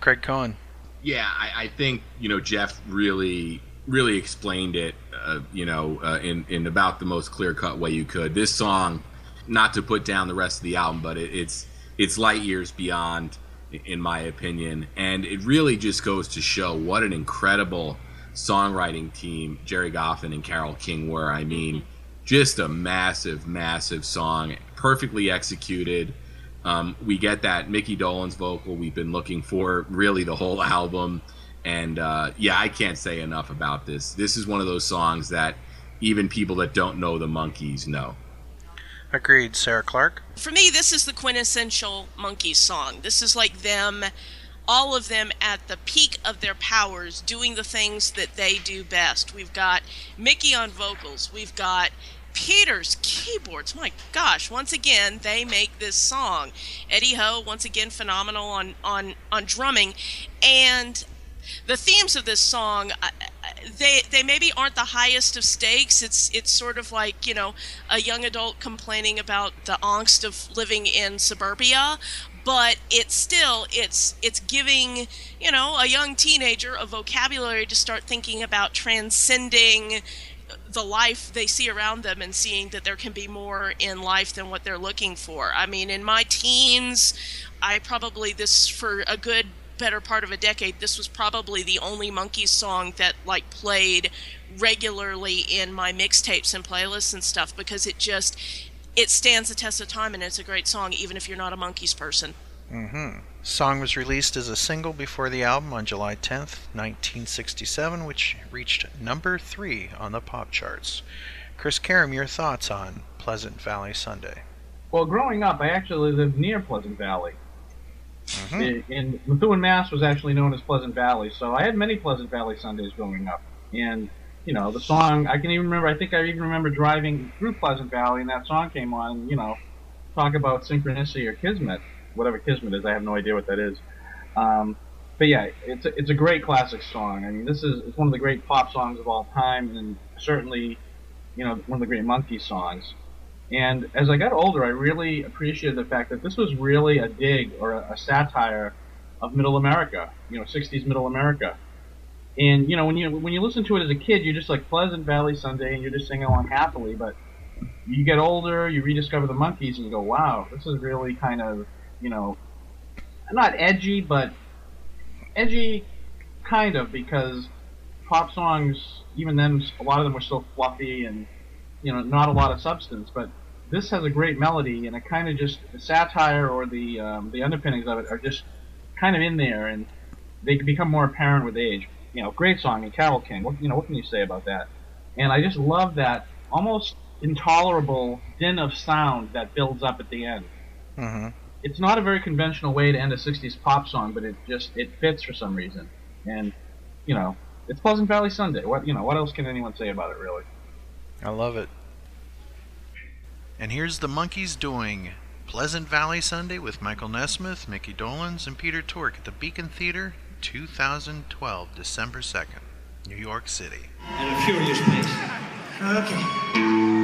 Craig Cohen. Yeah, I, I think you know Jeff really really explained it. Uh, you know, uh, in in about the most clear cut way you could. This song, not to put down the rest of the album, but it, it's it's light years beyond, i- in my opinion, and it really just goes to show what an incredible songwriting team Gerry Goffin and Carole King were. I mean, just a massive, massive song, perfectly executed. Um, we get that Mickey Dolenz vocal we've been looking for really the whole [laughs] album. And uh, yeah, I can't say enough about this. This is one of those songs that even people that don't know the Monkees know. Agreed. Sarah Clark. For me, this is the quintessential monkey song. This is like them, all of them at the peak of their powers, doing the things that they do best. We've got Mickey on vocals. We've got Peter's keyboards. My gosh! Once again, they make this song. Eddie Hoh, once again, phenomenal on on on drumming, and the themes of this song they they maybe aren't the highest of stakes it's it's sort of like you know a young adult complaining about the angst of living in suburbia but it's still it's it's giving you know a young teenager a vocabulary to start thinking about transcending the life they see around them and seeing that there can be more in life than what they're looking for. I mean, in my teens, I probably this for a good better part of a decade, this was probably the only Monkees song that like played regularly in my mixtapes and playlists and stuff because it just it stands the test of time and it's a great song even if you're not a Monkees person. Mm-hmm. Song was released as a single before the album on July 10th, 1967, which reached number three on the pop charts. Chris Karam, your thoughts on Pleasant Valley Sunday? Well, growing up, I actually lived near Pleasant Valley. In, in Methuen, Mass was actually known as Pleasant Valley, so I had many Pleasant Valley Sundays growing up. And you know, the song I can even remember. I think I even remember driving through Pleasant Valley, and that song came on. And, you know, talk about synchronicity or kismet, whatever kismet is. I have no idea what that is. Um, but yeah, it's a, it's a great classic song. I mean, this is it's one of the great pop songs of all time, and certainly, you know, one of the great Monkey songs. And as I got older, I really appreciated the fact that this was really a dig or a, a satire of Middle America, you know, 60s Middle America. And you know, when you when you listen to it as a kid, you're just like Pleasant Valley Sunday, and you're just singing along happily. But you get older, you rediscover the Monkees, and you go, "Wow, this is really kind of, you know, not edgy, but edgy, kind of, because pop songs, even then, a lot of them were so fluffy and you know, not a lot of substance. But this has a great melody, and it kind of just the satire or the um, the underpinnings of it are just kind of in there, and they become more apparent with age. You know, great song and Carole King. What you know, what can you say about that? And I just love that almost intolerable din of sound that builds up at the end. Mm-hmm. It's not a very conventional way to end a '60s pop song, but it just it fits for some reason. And you know, it's Pleasant Valley Sunday. What you know, what else can anyone say about it really? I love it. And here's the Monkees doing Pleasant Valley Sunday with Michael Nesmith, Mickey Dolenz, and Peter Tork at the Beacon Theater, 2012, December 2nd, New York City. And a furious pace. Okay.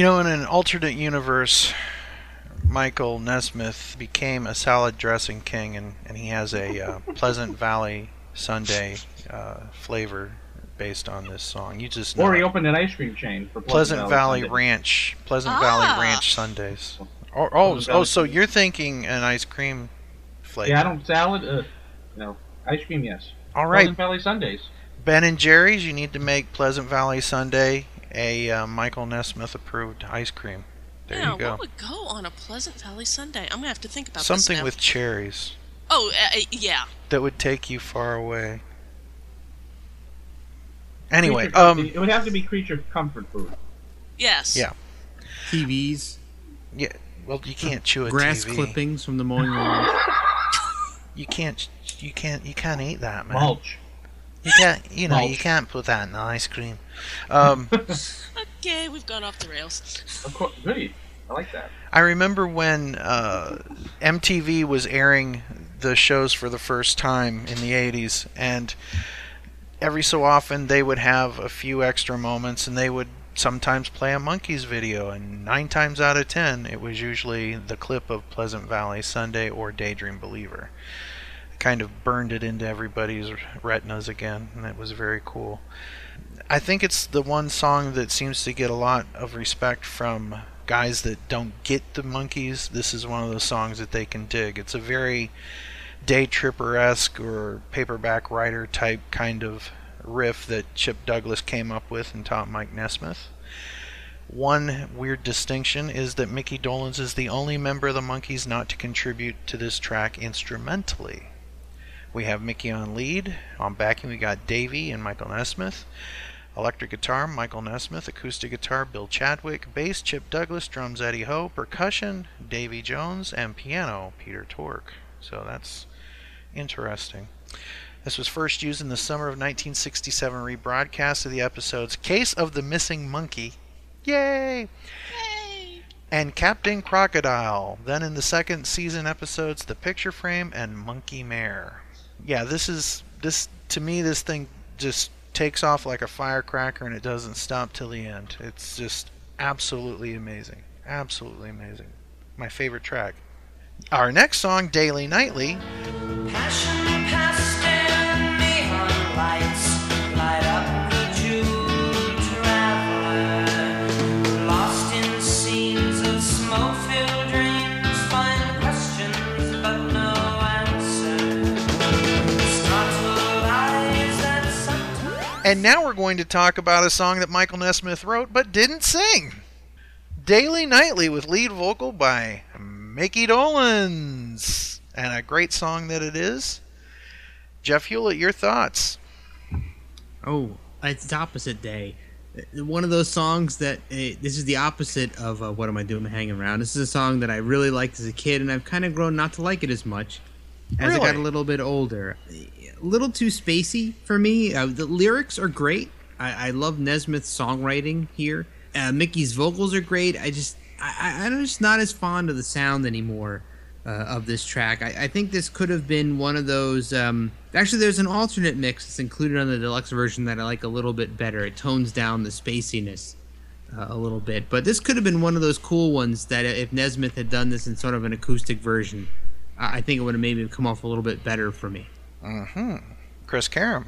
You know, in an alternate universe, Michael Nesmith became a salad dressing king, and, and he has a uh, Pleasant Valley Sunday uh, flavor based on this song. You just know Or he it. opened an ice cream chain for Pleasant Valley Sunday. Ranch, Pleasant Ah. Valley Ranch Sundays. Or, oh, Pleasant oh, so you're thinking an ice cream flavor? Yeah, I don't salad. Uh, no, ice cream. Yes. All right. Pleasant Valley Sundays. Ben and Jerry's, you need to make Pleasant Valley Sunday a uh, Michael Nesmith approved ice cream. There yeah, you go. what would go on a Pleasant Valley Sunday? I'm gonna have to think about this Something with cherries Oh, uh, uh, yeah. that would take you far away. Anyway, Creature- um, it would have to be creature comfort food. Yes. yeah, TVs, yeah. Well, you can't chew a grass TV. clippings from the mowing lawn. You can't. You can't. You can't eat that, man. Mulch. You can't. You know. You can't put that in ice cream. Um, [laughs] Okay, we've gone off the rails. Of course, goody. I like that. I remember when uh, MTV was airing the shows for the first time in the 80s, and every so often they would have a few extra moments and they would sometimes play a Monkees video, and nine times out of ten, it was usually the clip of Pleasant Valley Sunday or Daydream Believer. Kind of burned it into everybody's retinas again, and it was very cool. I think it's the one song that seems to get a lot of respect from guys that don't get the Monkees. This is one of those songs that they can dig. It's a very day tripper esque or paperback writer type kind of riff that Chip Douglas came up with and taught Mike Nesmith. One weird distinction is that Mickey Dolenz is the only member of the Monkees not to contribute to this track instrumentally. We have Mickey on lead. On backing, we got Davey and Michael Nesmith. Electric guitar, Michael Nesmith. Acoustic guitar, Bill Chadwick. Bass, Chip Douglas. Drums, Eddie Hoh. Percussion, Davy Jones. And piano, Peter Tork. So that's interesting. This was first used in the summer of 1967 rebroadcast of the episodes Case of the Missing Monkee. Yay! Yay! And Captain Crocodile. Then in the second season episodes The Picture Frame and Monkee Mayor. Yeah, this is this to me this thing just takes off like a firecracker and it doesn't stop till the end. It's just absolutely amazing. Absolutely amazing. My favorite track. Our next song, Daily Nightly, And now we're going to talk about a song that Michael Nesmith wrote but didn't sing. Daily Nightly with lead vocal by Mickey Dolenz. And a great song that it is. Jeff Hewlett, your thoughts? Oh, it's the opposite day. One of those songs that uh, this is the opposite of uh, what am I doing hanging around. This is a song that I really liked as a kid, and I've kind of grown not to like it as much as Really? I got a little bit older. Little too spacey for me. Uh, the lyrics are great. I, I love Nesmith's songwriting here. Uh, Mickey's vocals are great. I just I, I'm just not as fond of the sound anymore uh, of this track. I, I think this could have been one of those. Um, actually, there's an alternate mix that's included on the deluxe version that I like a little bit better. It tones down the spaciness uh, a little bit, but this could have been one of those cool ones that if Nesmith had done this in sort of an acoustic version, I I think it would have maybe come off a little bit better for me. Mm-hmm. Chris Karam.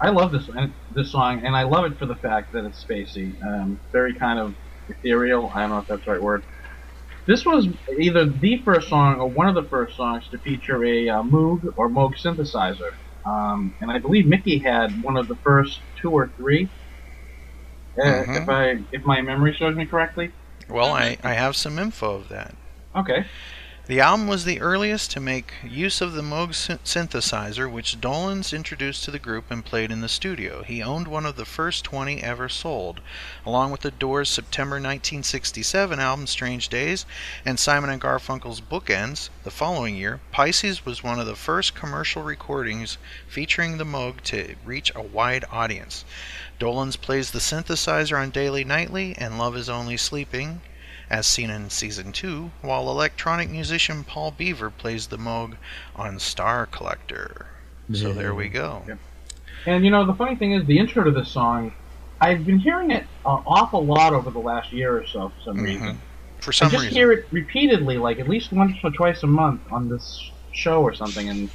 I love this this song, and I love it for the fact that it's spacey, um, very kind of ethereal. I don't know if that's the right word. This was either the first song or one of the first songs to feature a uh, Moog or Moog synthesizer, um, and I believe Mickey had one of the first two or three. Uh, Mhm. If I if my memory serves me correctly. Well, I, I have some info of that. Okay. The album was the earliest to make use of the Moog synthesizer, which Dolenz introduced to the group and played in the studio. He owned one of the first 20 ever sold, along with the Doors' September 1967 album Strange Days and Simon and Garfunkel's Bookends the following year. Pisces was one of the first commercial recordings featuring the Moog to reach a wide audience. Dolenz plays the synthesizer on Daily Nightly and Love Is Only Sleeping, as seen in season 2, while electronic musician Paul Beaver plays the Moog on Star Collector. So there we go. And you know, the funny thing is, the intro to this song, I've been hearing it an awful lot over the last year or so for some reason. For some I just reason. hear it repeatedly, like at least once or twice a month on this show or something. And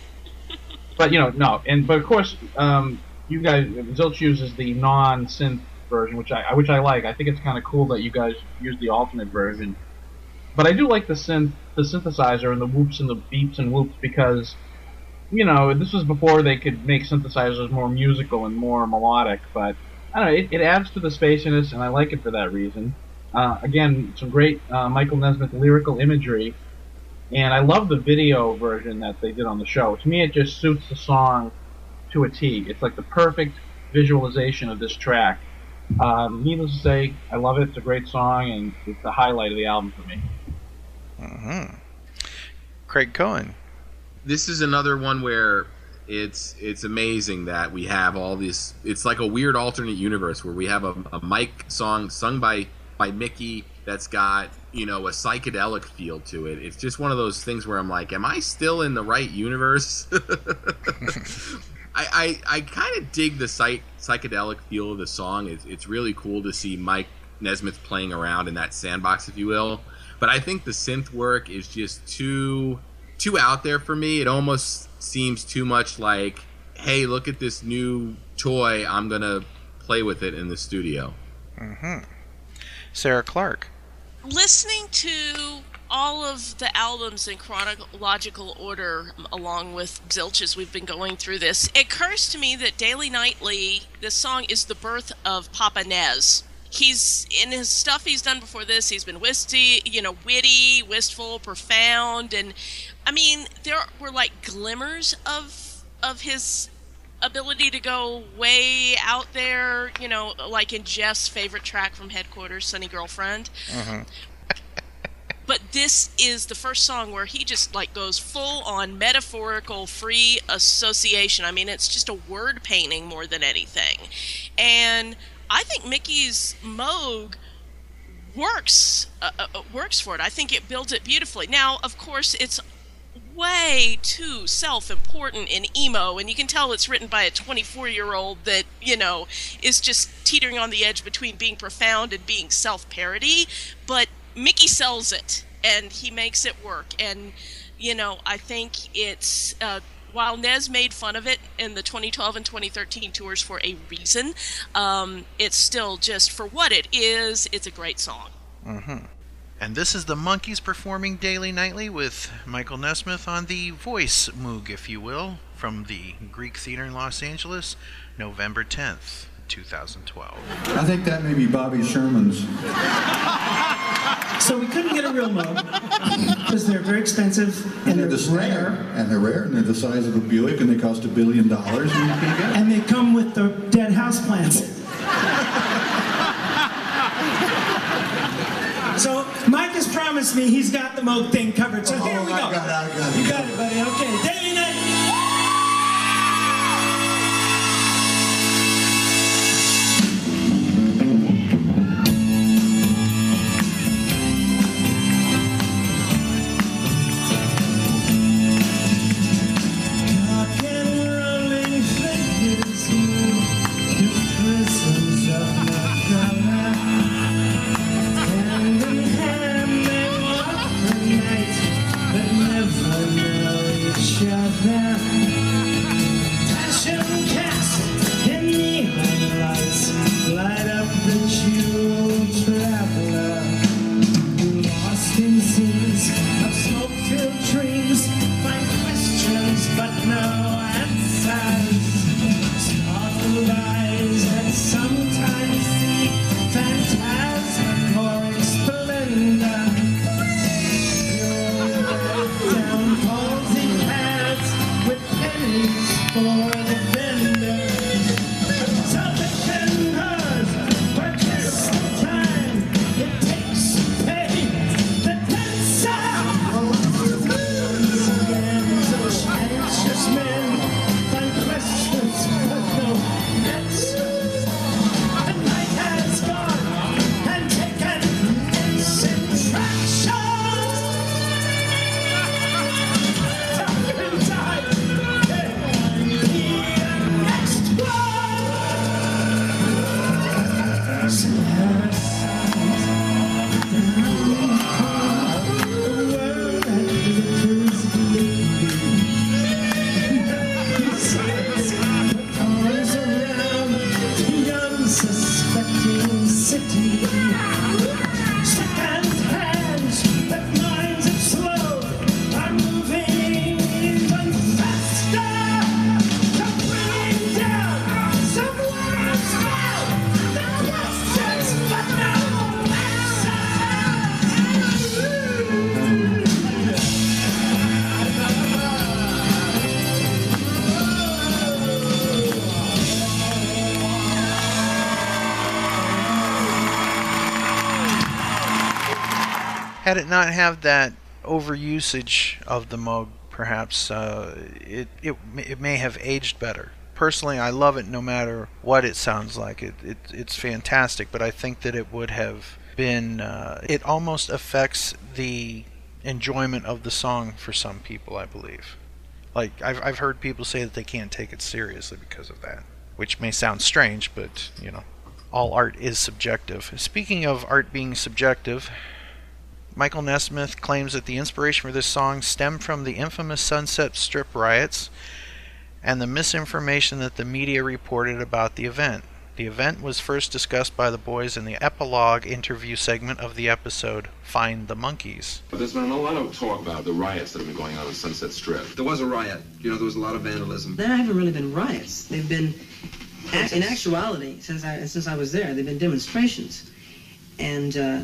but you know, no, and but of course, um, you guys, Zilch uses the non-synth version, which I which I like. I think it's kind of cool that you guys use the alternate version. But I do like the synth, the synthesizer, and the whoops and the beeps and whoops because you know, this was before they could make synthesizers more musical and more melodic, but I don't know, it, it adds to the spaciness, and I like it for that reason. Uh, again, some great uh, Michael Nesmith lyrical imagery, and I love the video version that they did on the show. To me, it just suits the song to a T. It's like the perfect visualization of this track. Um, needless to say, I love it. It's a great song, and it's the highlight of the album for me. hmm Craig Cohen. this is another one where it's it's amazing that we have all this it's like a weird alternate universe where we have a, a mike song sung by by mickey that's got you know a psychedelic feel to it. It's just one of those things where I'm like, am I still in the right universe? [laughs] [laughs] I, I, I kind of dig the psych, psychedelic feel of the song. It's, it's really cool to see Mike Nesmith playing around in that sandbox, if you will. But I think the synth work is just too too out there for me. It almost seems too much like, hey, look at this new toy. I'm gonna play with it in the studio. Mm-hmm. Sarah Clark. listening to all of the albums in chronological order along with zilch as we've been going through this it occurs to me that daily nightly this song is the birth of papa nez he's in his stuff he's done before this he's been witty you know witty wistful profound and i mean there were like glimmers of of his ability to go way out there you know like in jeff's favorite track from headquarters sunny girlfriend Mm-hmm. But this is the first song where he just like goes full on metaphorical free association. I mean it's just a word painting more than anything. And i think mickey's moog works uh, uh, uh, works for it. I think it builds it beautifully. Now of course it's way too self-important in emo and you can tell it's written by a 24 year old that you know is just teetering on the edge between being profound and being self-parody. But mickey sells it and he makes it work and you know i think it's uh, while Nez made fun of it in the 2012 and 2013 tours for a reason, um, it's still just for what it is. It's a great song. Mm-hmm. And this is the Monkees performing daily nightly with Michael Nesmith on the voice moog, if you will, from the Greek Theater in Los Angeles, November 10th, 2012. I think that may be Bobby Sherman's. So we couldn't get a real Moog because they're very expensive and they're they're the rare. And they're rare, and they're the size of a Buick, and they cost a billion dollars. And you get And they come with the dead house plants. so Mike has promised me he's got the Moog thing covered. So oh, here we go. I got I got. You got it, buddy. Okay. Daily night. Had it not have that overusage of the Moog, perhaps uh, it, it it may have aged better. Personally, I love it no matter what it sounds like. It, it it's fantastic, but I think that it would have been. Uh, it almost affects the enjoyment of the song for some people, I believe. Like I've I've heard people say that they can't take it seriously because of that, which may sound strange, but you know, all art is subjective. Speaking of art being subjective, Michael Nesmith claims that the inspiration for this song stemmed from the infamous Sunset Strip riots and the misinformation that the media reported about the event. The event was first discussed by the boys in the epilogue interview segment of the episode Find the Monkees. But there's been a lot of talk about the riots that have been going on in Sunset Strip. There was a riot. You know, there was a lot of vandalism. There haven't really been riots. They've been, ac- in actuality, since I since I was there, they've been demonstrations, and uh,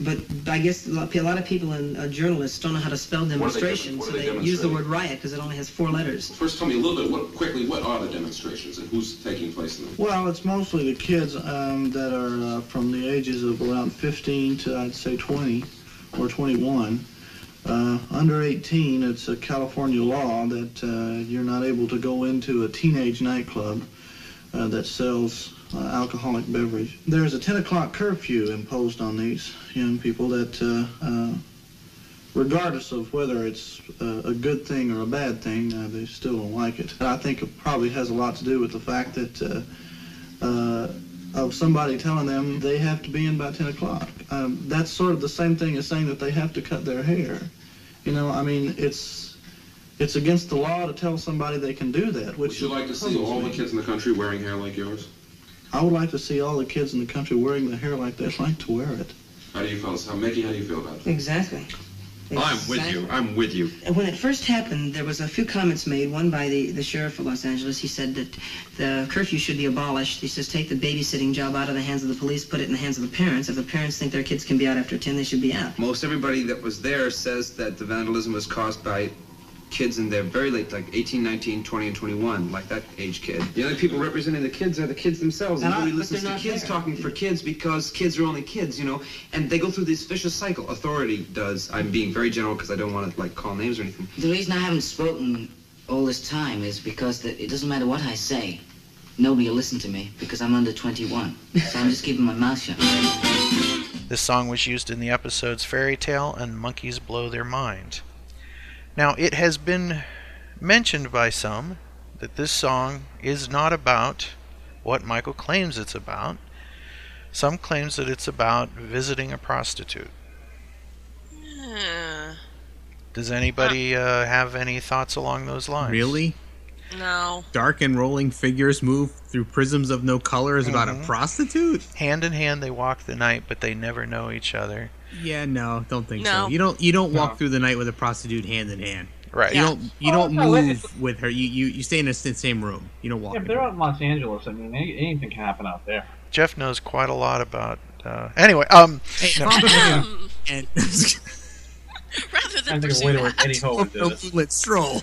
but I guess a lot of people and uh, journalists don't know how to spell What are they demonstration, so they they use the word riot because it only has four letters. First, tell me a little bit, what, quickly, what are the demonstrations and who's taking place in them? Well, it's mostly the kids um, that are uh, from the ages of around 15 to I'd say 20 or 21. Uh, under 18, it's a California law that uh, you're not able to go into a teenage nightclub uh, that sells uh, alcoholic beverage. There's a 10 o'clock curfew imposed on these young people that, uh, uh, regardless of whether it's uh, a good thing or a bad thing, uh, they still don't like it. And I think it probably has a lot to do with the fact that uh, uh, of somebody telling them they have to be in by 10 o'clock. Um, that's sort of the same thing as saying that they have to cut their hair. You know, I mean, it's it's against the law to tell somebody they can do that. Which Would you like to see puzzles all the kids in the country wearing hair like yours? I would like to see all the kids in the country wearing the hair like they'd like to wear it. How do you feel? How, Mickey, how do you feel about that? Exactly. I'm with you. I'm with you. When it first happened, there was a few comments made. One by the, the sheriff of Los Angeles. He said that the curfew should be abolished. He says take the babysitting job out of the hands of the police, put it in the hands of the parents. If the parents think their kids can be out after 10, they should be out. Most everybody that was there says that the vandalism was caused by kids in their very late, like 18, 19, 20, and 21, like that age kid. The only people representing the kids are the kids themselves. And I- Nobody listens to kids there. talking for kids because kids are only kids, you know, and they go through this vicious cycle. Authority does. I'm being very general because I don't want to like call names or anything. The reason I haven't spoken all this time is because that it doesn't matter what I say. Nobody will listen to me because I'm under 21. So I'm just keeping my mouth shut. This song was used in the episodes Fairy Tale and Monkees Blow Their Mind. Now, it has been mentioned by some that this song is not about what Michael claims it's about. Some claims that it's about visiting a prostitute. Uh, Does anybody uh, have any thoughts along those lines? Really? no. Dark and rolling figures move through prisms of no color is about a Mhm. prostitute? Hand in hand they walk the night, but they never know each other. Yeah, no, don't think No. so. You don't you don't walk No. through the night with a prostitute hand in hand. Right. You Yeah. don't you Oh, don't no, move with her. You, you you stay in the same room. You don't walk. Yeah, if they're out in Los Angeles, I mean, anything can happen out there. Jeff knows quite a lot about. Uh, anyway, um, Hey, no. and [laughs] [laughs] Rather than a pursue way to work that. Eddie Ho no stroll.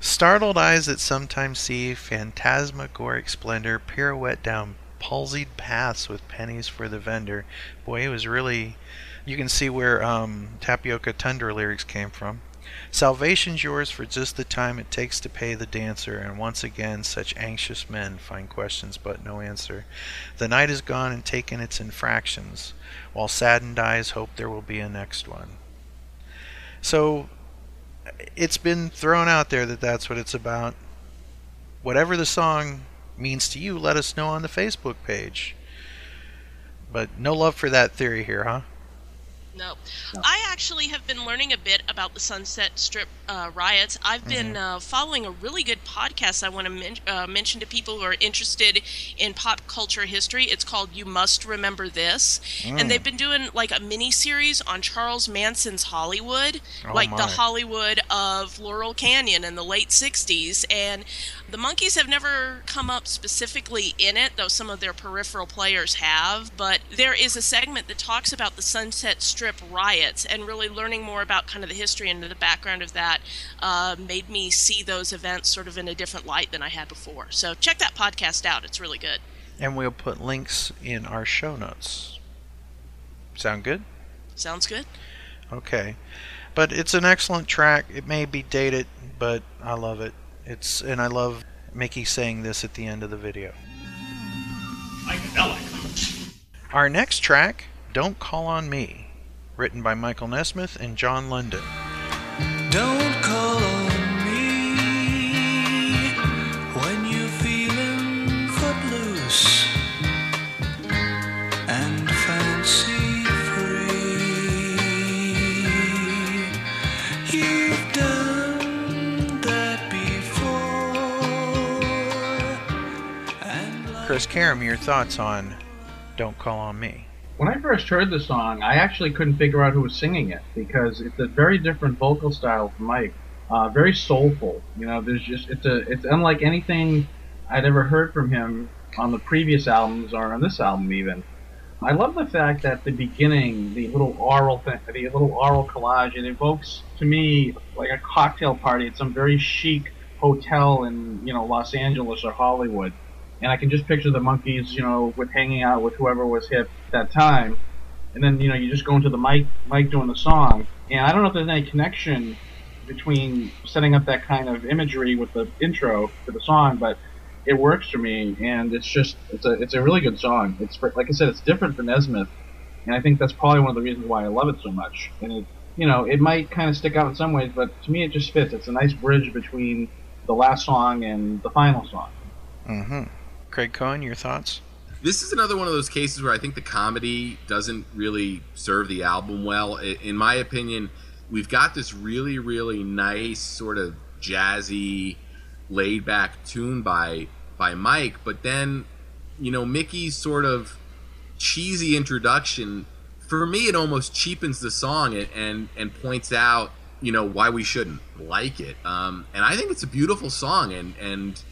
Startled eyes that sometimes see phantasmagoric splendor pirouette down palsied paths with pennies for the vendor. Boy, it was really. You can see where um, Tapioca Tundra lyrics came from. Salvation's yours for just the time it takes to pay the dancer, and once again such anxious men find questions but no answer. The night is gone and taken its infractions, while saddened eyes hope there will be a next one. So, it's been thrown out there that that's what it's about. Whatever the song means to you, let us know on the Facebook page. But no love for that theory here, huh? No. I actually have been learning a bit about the Sunset Strip uh, riots. I've been uh, following a really good podcast I want to men- uh, mention to people who are interested in pop culture history. It's called You Must Remember This. Mm. And they've been doing like a mini series on Charles Manson's Hollywood, Oh, like the. Hollywood of Laurel Canyon in the late 60s. And the Monkees have never come up specifically in it, though some of their peripheral players have. But there is a segment that talks about the Sunset Strip riots and really learning more about kind of the history and the background of that uh, made me see those events sort of in a different light than I had before. So check that podcast out, it's really good. And we'll put links in our show notes. Sound good? Sounds good? Okay. But it's an excellent track. It may be dated, but I love it. It's and I love Mickey saying this at the end of the video. Our next track Don't Call on Me, written by Michael Nesmith and John London. Chris Karam, your thoughts on Don't Call on Me? When I first heard the song, I actually couldn't figure out who was singing it because it's a very different vocal style from Mike. Uh, very soulful. You know, there's just it's a it's unlike anything I'd ever heard from him on the previous albums or on this album even. I love the fact that the beginning, the little oral thing, the little oral collage, it evokes to me like a cocktail party at some very chic hotel in you know Los Angeles or Hollywood and I can just picture the Monkees, you know, with hanging out with whoever was hip at that time. And then, you know, you just go into the mic, mic doing the song. And I don't know if there's any connection between setting up that kind of imagery with the intro to the song, but it works for me. And it's just, it's a, it's a really good song. It's, like I said, it's different than Nesmith. And I think that's probably one of the reasons why I love it so much. And it, you know, it might kind of stick out in some ways, but to me it just fits. It's a nice bridge between the last song and the final song. Mm-hmm. Craig Cohen, your thoughts? This is another one of those cases where I think the comedy doesn't really serve the album well. In my opinion, we've got this really, really nice sort of jazzy, laid back tune by by Mike, but then, you know, Mickey's sort of cheesy introduction, for me, it almost cheapens the song and and, and points out, you know, why we shouldn't like it. Um, and I think it's a beautiful song, and and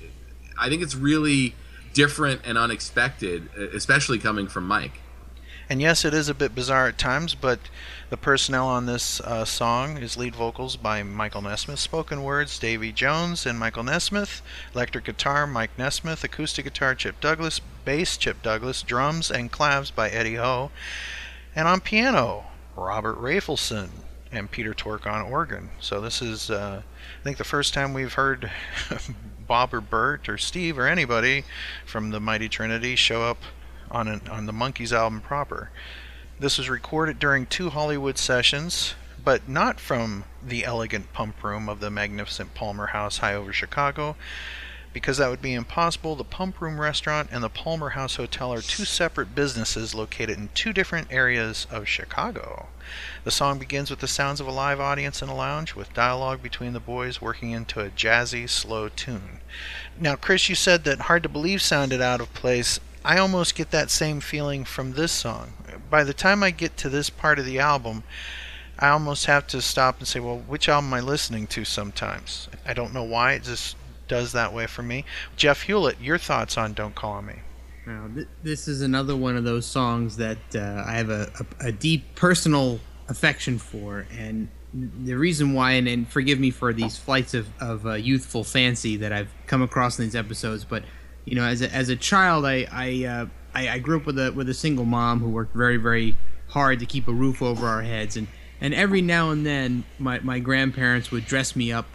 I think it's really different and unexpected, especially coming from Mike. And yes, it is a bit bizarre at times, but the personnel on this uh, song is lead vocals by Michael Nesmith, spoken words Davy Jones and Michael Nesmith, electric guitar Mike Nesmith, acoustic guitar Chip Douglas, bass Chip Douglas, drums and claves by Eddie Hoh, and on piano Robert Rafelson and Peter Tork on organ. So this is, uh, I think, the first time we've heard [laughs] Bob or Bert or Steve or anybody from the Mighty Trinity show up on an, on the Monkees album proper. This was recorded during two Hollywood sessions, but not from the elegant pump room of the magnificent Palmer House high over Chicago. Because that would be impossible, the Pump Room Restaurant and the Palmer House Hotel are two separate businesses located in two different areas of Chicago. The song begins with the sounds of a live audience in a lounge, with dialogue between the boys working into a jazzy, slow tune. Now, Chris, you said that Hard to Believe sounded out of place. I almost get that same feeling from this song. By the time I get to this part of the album, I almost have to stop and say, well, which album am I listening to sometimes? I don't know why, it just does that way for me. Jeff Hewlett, your thoughts on Don't Call on Me? Now, th- this is another one of those songs that uh, I have a, a, a deep personal affection for, and the reason why, and, and forgive me for these flights of, of uh, youthful fancy that I've come across in these episodes, but you know, as a, as a child, I I, uh, I I grew up with a with a single mom who worked very very hard to keep a roof over our heads, and and every now and then my my grandparents would dress me up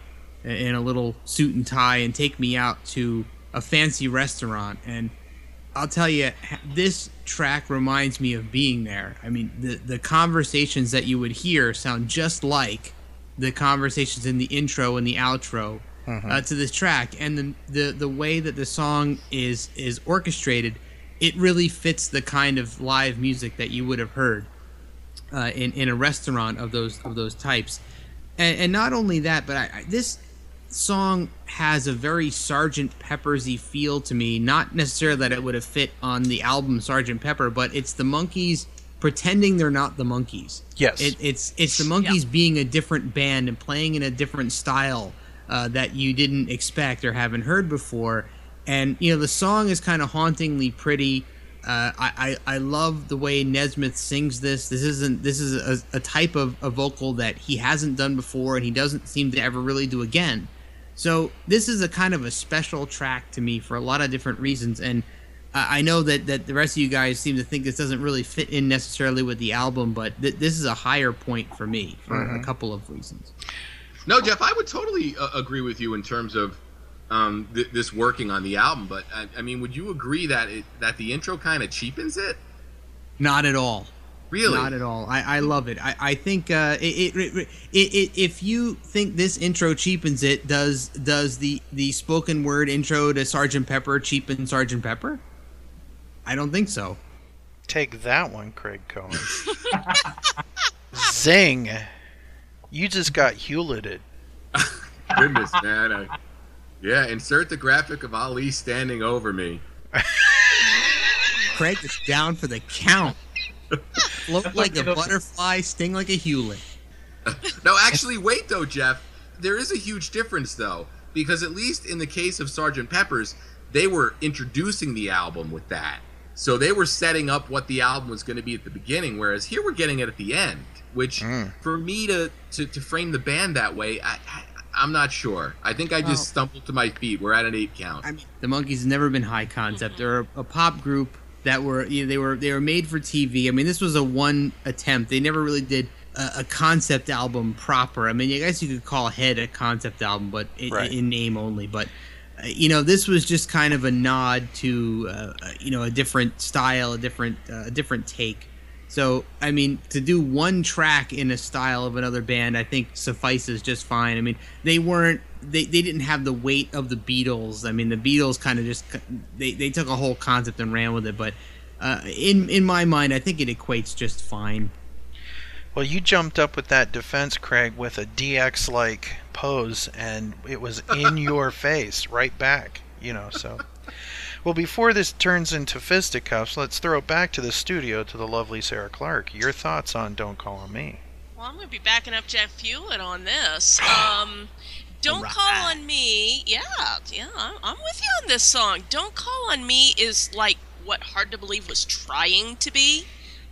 in a little suit and tie and take me out to a fancy restaurant and I'll tell you this track reminds me of being there. I mean the the conversations that you would hear sound just like the conversations in the intro and the outro Mhm. uh, to this track and the, the the way that the song is is orchestrated it really fits the kind of live music that you would have heard uh, in in a restaurant of those of those types and, and not only that but I, I, this song has a very Sergeant Peppersy feel to me. Not necessarily that it would have fit on the album Sergeant Pepper, but it's the Monkees pretending they're not the Monkees. Yes. it, it's it's the Monkees being a different band and playing in a different style uh, that you didn't expect or haven't heard before. And you know the song is kind of hauntingly pretty. Uh, I, I I love the way Nesmith sings this. This isn't this is a, a type of a vocal that he hasn't done before, and he doesn't seem to ever really do again. So this is a kind of a special track to me for a lot of different reasons, and I I know that, that the rest of you guys seem to think this doesn't really fit in necessarily with the album, but th- this is a higher point for me for a Mhm. couple of reasons. No, Jeff, I would totally uh, agree with you in terms of um, th- this working on the album. But I, I mean, would you agree that it, that the intro kind of cheapens it? Not at all. Really? Not at all. I, I love it. I, I think uh, it, it, it, it, if you think this intro cheapens it, does does the the spoken word intro to Sergeant Pepper cheapen Sergeant Pepper? I don't think so. Take that one, Craig Cohen. [laughs] Zing! You just got Hewletted. [laughs] Goodness, man. I, yeah, insert the graphic of Ali standing over me. [laughs] Craig is down for the count. [laughs] Float like a butterfly, sting like a Hewlett. [laughs] no, actually, wait though, Jeff. There is a huge difference though, because at least in the case of Sergeant Pepper's, they were introducing the album with that. So they were setting up what the album was going to be at the beginning, whereas here we're getting it at the end. Which, hmm. for me to, to to frame the band that way, I, I I'm not sure. I think I just Well- stumbled to my feet. We're at an eight count. I mean, the Monkees have never been high concept. Mm-hmm. They're a, a pop group that were you know, they were they were made for TV. I mean, this was a one attempt. They never really did a, a concept album proper. I mean, I guess you could call Head a concept album, but in, Right. in name only. But uh, you know, this was just kind of a nod to uh, uh, you know a different style, a different uh, a different take. So, I mean, to do one track in a style of another band, I think suffices just fine. I mean, they weren't, they, they didn't have the weight of the Beatles. I mean, the Beatles kind of just, they, they took a whole concept and ran with it. But uh, in, in my mind, I think it equates just fine. Well, you jumped up with that defense, Craig, with a DX like pose, and it was in [laughs] your face, right back, you know, so. Well, before this turns into fisticuffs, let's throw it back to the studio to the lovely Sarah Clark. Your thoughts on Don't Call on Me? Well, I'm going to be backing up Jeff Hewlett on this. Um, Don't Call on Me. Yeah, yeah, I'm I'm with you on this song. Don't Call on Me is like what Hard to Believe was trying to be.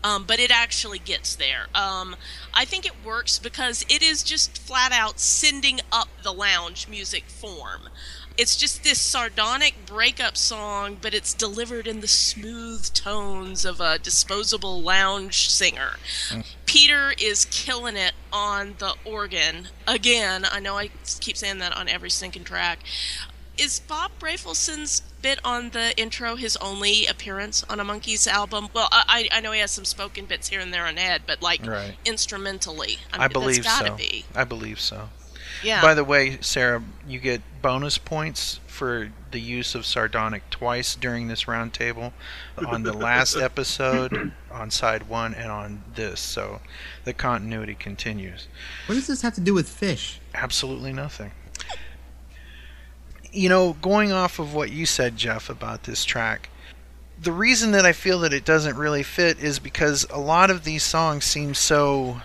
Um, but it actually gets there. Um, I think it works because it is just flat out sending up the lounge music form. It's just this sardonic breakup song, but it's delivered in the smooth tones of a disposable lounge singer. Hmm. Peter is killing it on the organ. Again, I know I keep saying that on every stinking track. Is Bob Rafelson's bit on the intro his only appearance on a Monkees album? Well, I, I know he has some spoken bits here and there on Ed, but like Right. instrumentally. I, mean, I believe so. be. I believe so. Yeah. By the way, Sarah, you get bonus points for the use of sardonic twice during this roundtable on the last [laughs] episode, on side one, and on this. So the continuity continues. What does this have to do with fish? Absolutely nothing. You know, going off of what you said, Jeff, about this track, the reason that I feel that it doesn't really fit is because a lot of these songs seem so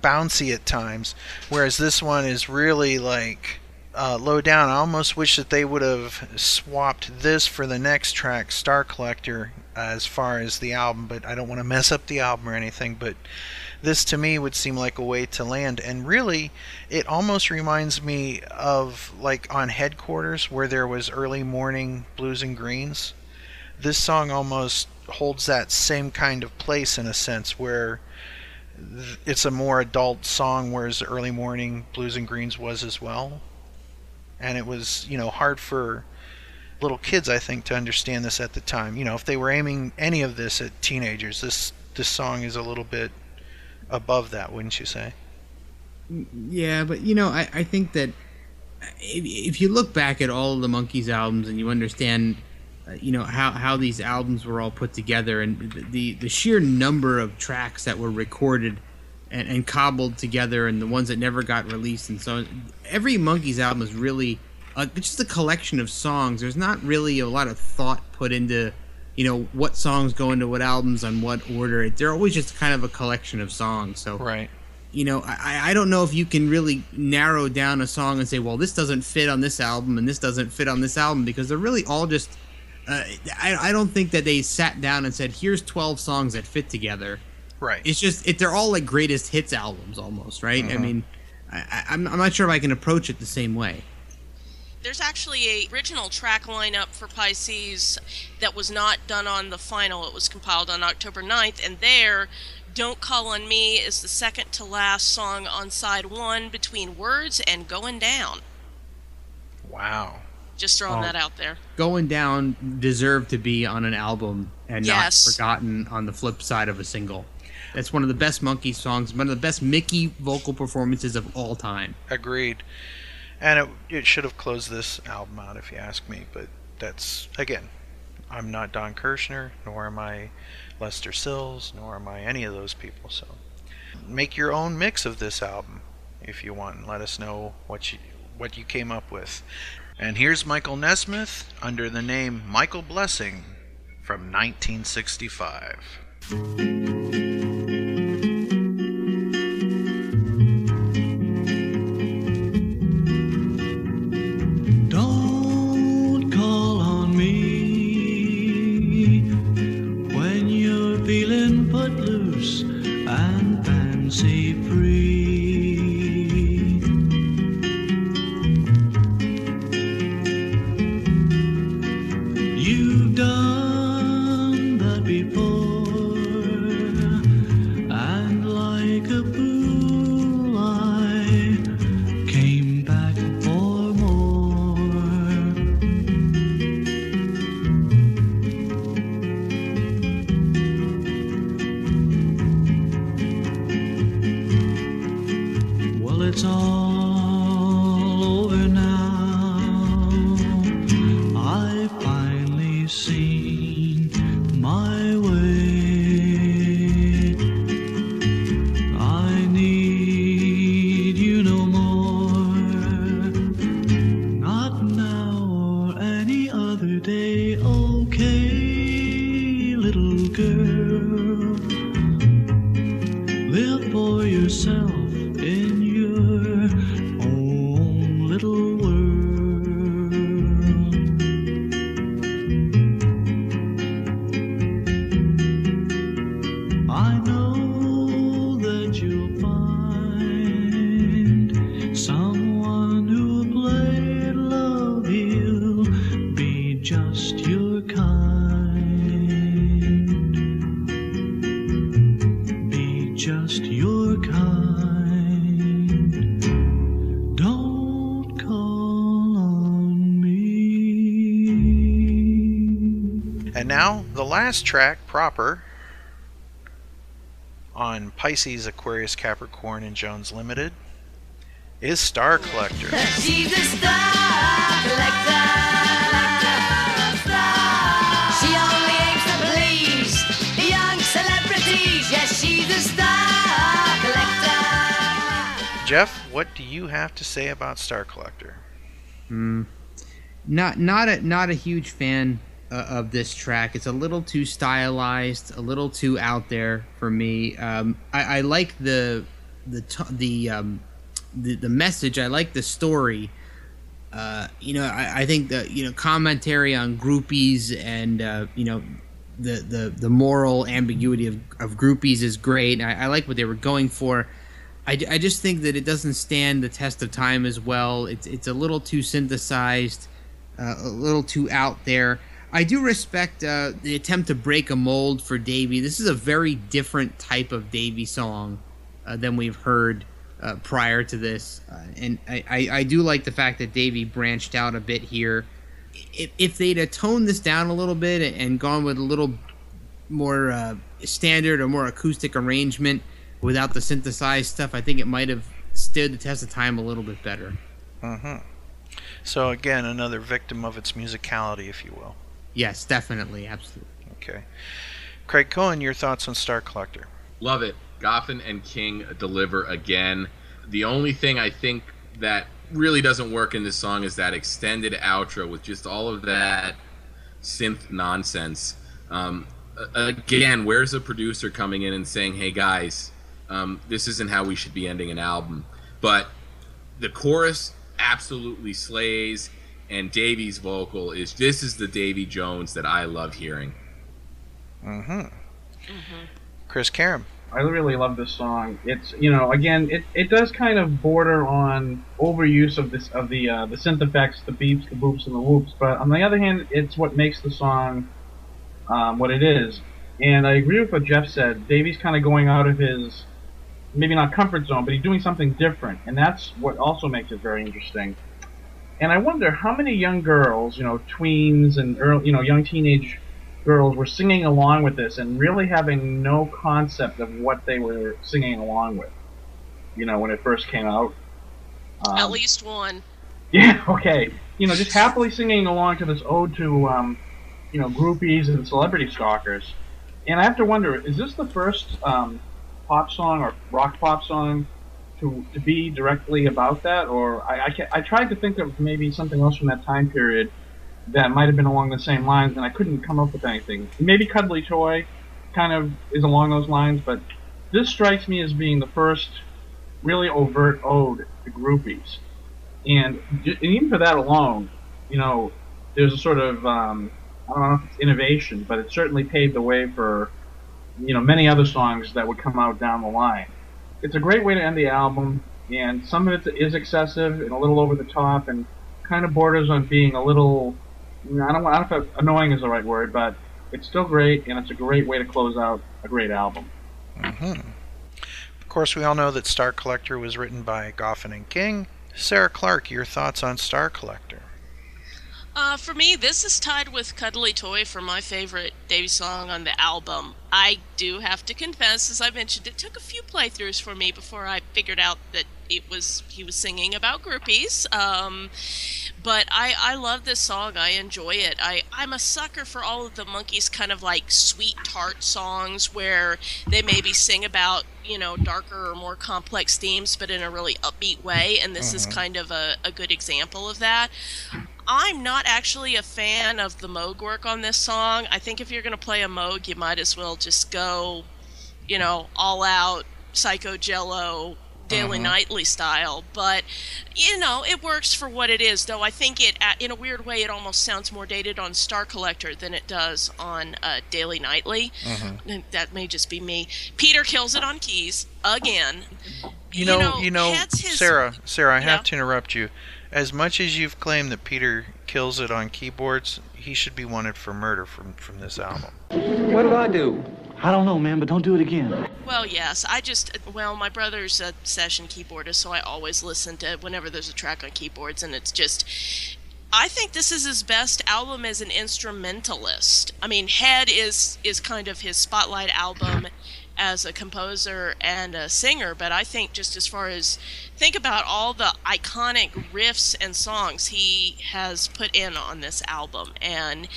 bouncy at times, whereas this one is really like uh, low down. I almost wish that they would have swapped this for the next track, Star Collector, as far as the album, but I don't want to mess up the album or anything. But this to me would seem like a way to land, and really, it almost reminds me of like on Headquarters where there was early morning blues and greens. This song almost holds that same kind of place in a sense where it's a more adult song, whereas early morning blues and greens was as well. And it was, you know, hard for little kids, I think, to understand this at the time. You know, if they were aiming any of this at teenagers, this this song is a little bit above that, wouldn't you say? Yeah, but you know, I, I think that if, if you look back at all the Monkees albums and you understand, you know how how these albums were all put together and the the, sheer number of tracks that were recorded and, and cobbled together and the ones that never got released and so on, every Monkees album is really uh, just a collection of songs. There's not really a lot of thought put into you know what songs go into what albums on what order. They're always just kind of a collection of songs. So right you know, I, I don't know if you can really narrow down a song and say, well, this doesn't fit on this album and this doesn't fit on this album because they're really all just. Uh, I, I don't think that they sat down and said, here's 12 songs that fit together. Right. It's just, it, they're all like greatest hits albums almost, right? I Mhm. mean, I, I- I'm, I'm not sure if I can approach it the same way. There's actually a original track lineup for Pisces that was not done on the final. It was compiled on October 9th, and there, Don't Call on Me is the second to last song on side one between Words and Going Down. Wow. Just throwing Oh. that out there. Going Down deserved to be on an album and Yes. not forgotten on the flip side of a single. That's one of the best Monkee songs, one of the best Mickey vocal performances of all time. Agreed. And it, it should have closed this album out, if you ask me. But that's again, I'm not Don Kirshner, nor am I Lester Sills, nor am I any of those people. So make your own mix of this album if you want, and let us know what you what you came up with. And here's Michael Nesmith under the name Michael Blessing from 1965. Don't call on me when you're feeling footloose and fancy free. Last track proper on Pisces, Aquarius, Capricorn, and Jones Limited is Star Collector. She's a star collector. She only aims to please young celebrities. Yes, she's a star collector. Jeff, what do you have to say about Star Collector? Hmm. Not not a not a huge fan uh, of this track. It's a little too stylized, a little too out there for me. Um, I, I like the the the, um, the the message. I like the story. Uh, you know, I, I think the you know commentary on groupies and uh, you know the, the the moral ambiguity of, of groupies is great. I, I like what they were going for. I, I just think that it doesn't stand the test of time as well. It's it's a little too synthesized, uh, a little too out there. I do respect uh, the attempt to break a mold for Davy. This is a very different type of Davy song uh, than we've heard uh, prior to this, uh, and I, I, I do like the fact that Davy branched out a bit here. If, if they'd have toned this down a little bit and gone with a little more uh, standard or more acoustic arrangement without the synthesized stuff, I think it might have stood the test of time a little bit better. Mm-hmm. So again, another victim of its musicality, if you will. Yes, definitely, absolutely. Okay. Craig Cohen, your thoughts on Star Collector? Love it. Goffin and King deliver again. The only thing I think that really doesn't work in this song is that extended outro with just all of that synth nonsense. Um, again, where's a producer coming in and saying, "Hey guys, um, this isn't how we should be ending an album"? But the chorus absolutely slays, and Davy's vocal is this is the Davy Jones that I love hearing. Mm-hmm. Chris Karam. I really love this song. It's you know again it, it does kind of border on overuse of this of the uh, the synth effects, the beeps, the boops, and the whoops. But on the other hand, it's what makes the song um, what it is. And I agree with what Jeff said. Davy's kind of going out of his maybe not comfort zone, but he's doing something different, and that's what also makes it very interesting. And I wonder how many young girls, you know, tweens and early, you know, young teenage girls were singing along with this and really having no concept of what they were singing along with. You know, when it first came out. Um, At least one. Yeah, [laughs] okay. You know, just happily singing along to this ode to, um, you know, groupies and celebrity stalkers. And I have to wonder, is this the first um, pop song or rock pop song to, to be directly about that? Or I, I, ca- I tried to think of maybe something else from that time period that might have been along the same lines, and I couldn't come up with anything. Maybe Cuddly Toy kind of is along those lines, but this strikes me as being the first really overt ode to groupies. And, and even for that alone, you know, there's a sort of um, I don't know if it's innovation, but it certainly paved the way for you know many other songs that would come out down the line. It's a great way to end the album, and some of it is excessive and a little over the top, and kind of borders on being a little. I don't, I don't know if annoying is the right word, but it's still great, and it's a great way to close out a great album. hmm Of course, we all know that Star Collector was written by Goffin and King. Sarah Clark, your thoughts on Star Collector? Uh, for me, this is tied with Cuddly Toy for my favorite Davy song on the album. I do have to confess, as I mentioned, it took a few playthroughs for me before I figured out that it was he was singing about groupies. Um, but I, I love this song. I enjoy it. I, I'm a sucker for all of the Monkees kind of like sweet tart songs where they maybe sing about, you know, darker or more complex themes, but in a really upbeat way. And this is Mhm. kind of a, a good example of that. I'm not actually a fan of the Moog work on this song. I think if you're going to play a Moog, you might as well just go, you know, all out Psycho Jello, Daily Mhm. Nightly style. But, you know, it works for what it is, though I think it, uh, in a weird way, it almost sounds more dated on Star Collector than it does on uh, Daily Nightly. Mhm. That may just be me. Peter kills it on keys again. You know, you know, Hed's his- Sarah, Sarah, I Yeah. have to interrupt you. As much as you've claimed that Peter kills it on keyboards, he should be wanted for murder from from this album. What did I do? I don't know, man, but don't do it again. Well, yes. I just well, my brother's a session keyboardist, so I always listen to whenever there's a track on keyboards, and it's just. I think this is his best album as an instrumentalist. I mean, Head is is kind of his spotlight album as a composer and a singer, but I think just as far as think about all the iconic riffs and songs he has put in on this album and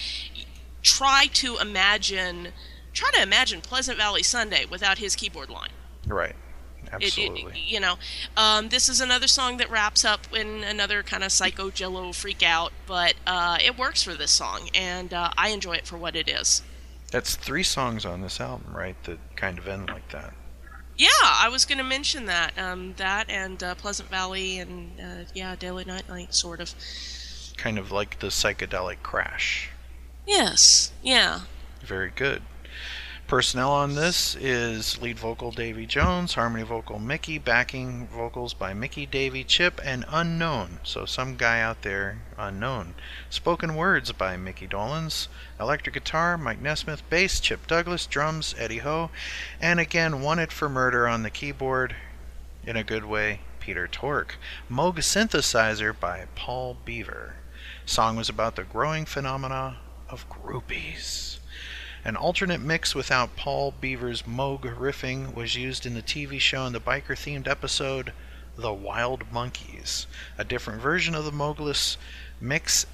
try to imagine try to imagine Pleasant Valley Sunday without his keyboard line. Right. It- it- Absolutely. you know, um, this is another song that wraps up in another kind of psycho jello freak out, but uh, it works for this song, and uh, I enjoy it for what it is. That's three songs on this album, right? That kind of end like that. Yeah, I was going to mention that. Um, that and uh, Pleasant Valley and, uh, yeah, Daily Nightly, sort of. Kind of like the psychedelic crash. Yes, yeah. Very good. Personnel on this is lead vocal Davy Jones, harmony vocal Mickey, backing vocals by Mickey, Davy, Chip, and Unknown. So some guy out there, unknown. Spoken words by Mickey Dolenz, electric guitar Mike Nesmith, bass Chip Douglas, drums Eddie Hoh, and again Wanted for Murder on the keyboard, in a good way, Peter Tork. Moog synthesizer by Paul Beaver. Song was about the growing phenomena of groupies. An alternate mix without Paul Beaver's Moog riffing was used in the TV show and the biker themed episode The Wild Monkees. A different version of the Moogless mix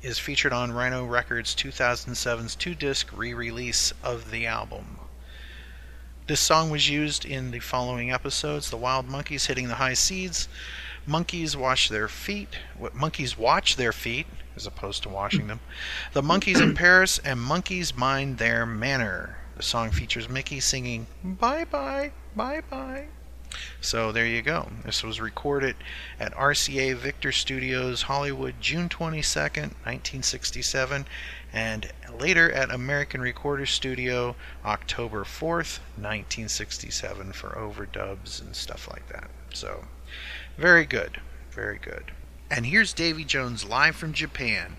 is featured on Rhino Records 2007's two disc re release of the album. This song was used in the following episodes The Wild Monkees Hitting the High Seas, Monkees Wash Their Feet, Monkees Watch Their Feet, as opposed to washing them, The Monkees in [clears throat] Paris, and Monkees Mind Their Manor. The song features Mickey singing Bye Bye, Bye Bye. So there you go. This was recorded at RCA Victor Studios, Hollywood, June 22nd, 1967, and later at American Recorder Studio, October 4th, 1967, for overdubs and stuff like that. So, very good. Very good. And here's Davy Jones live from Japan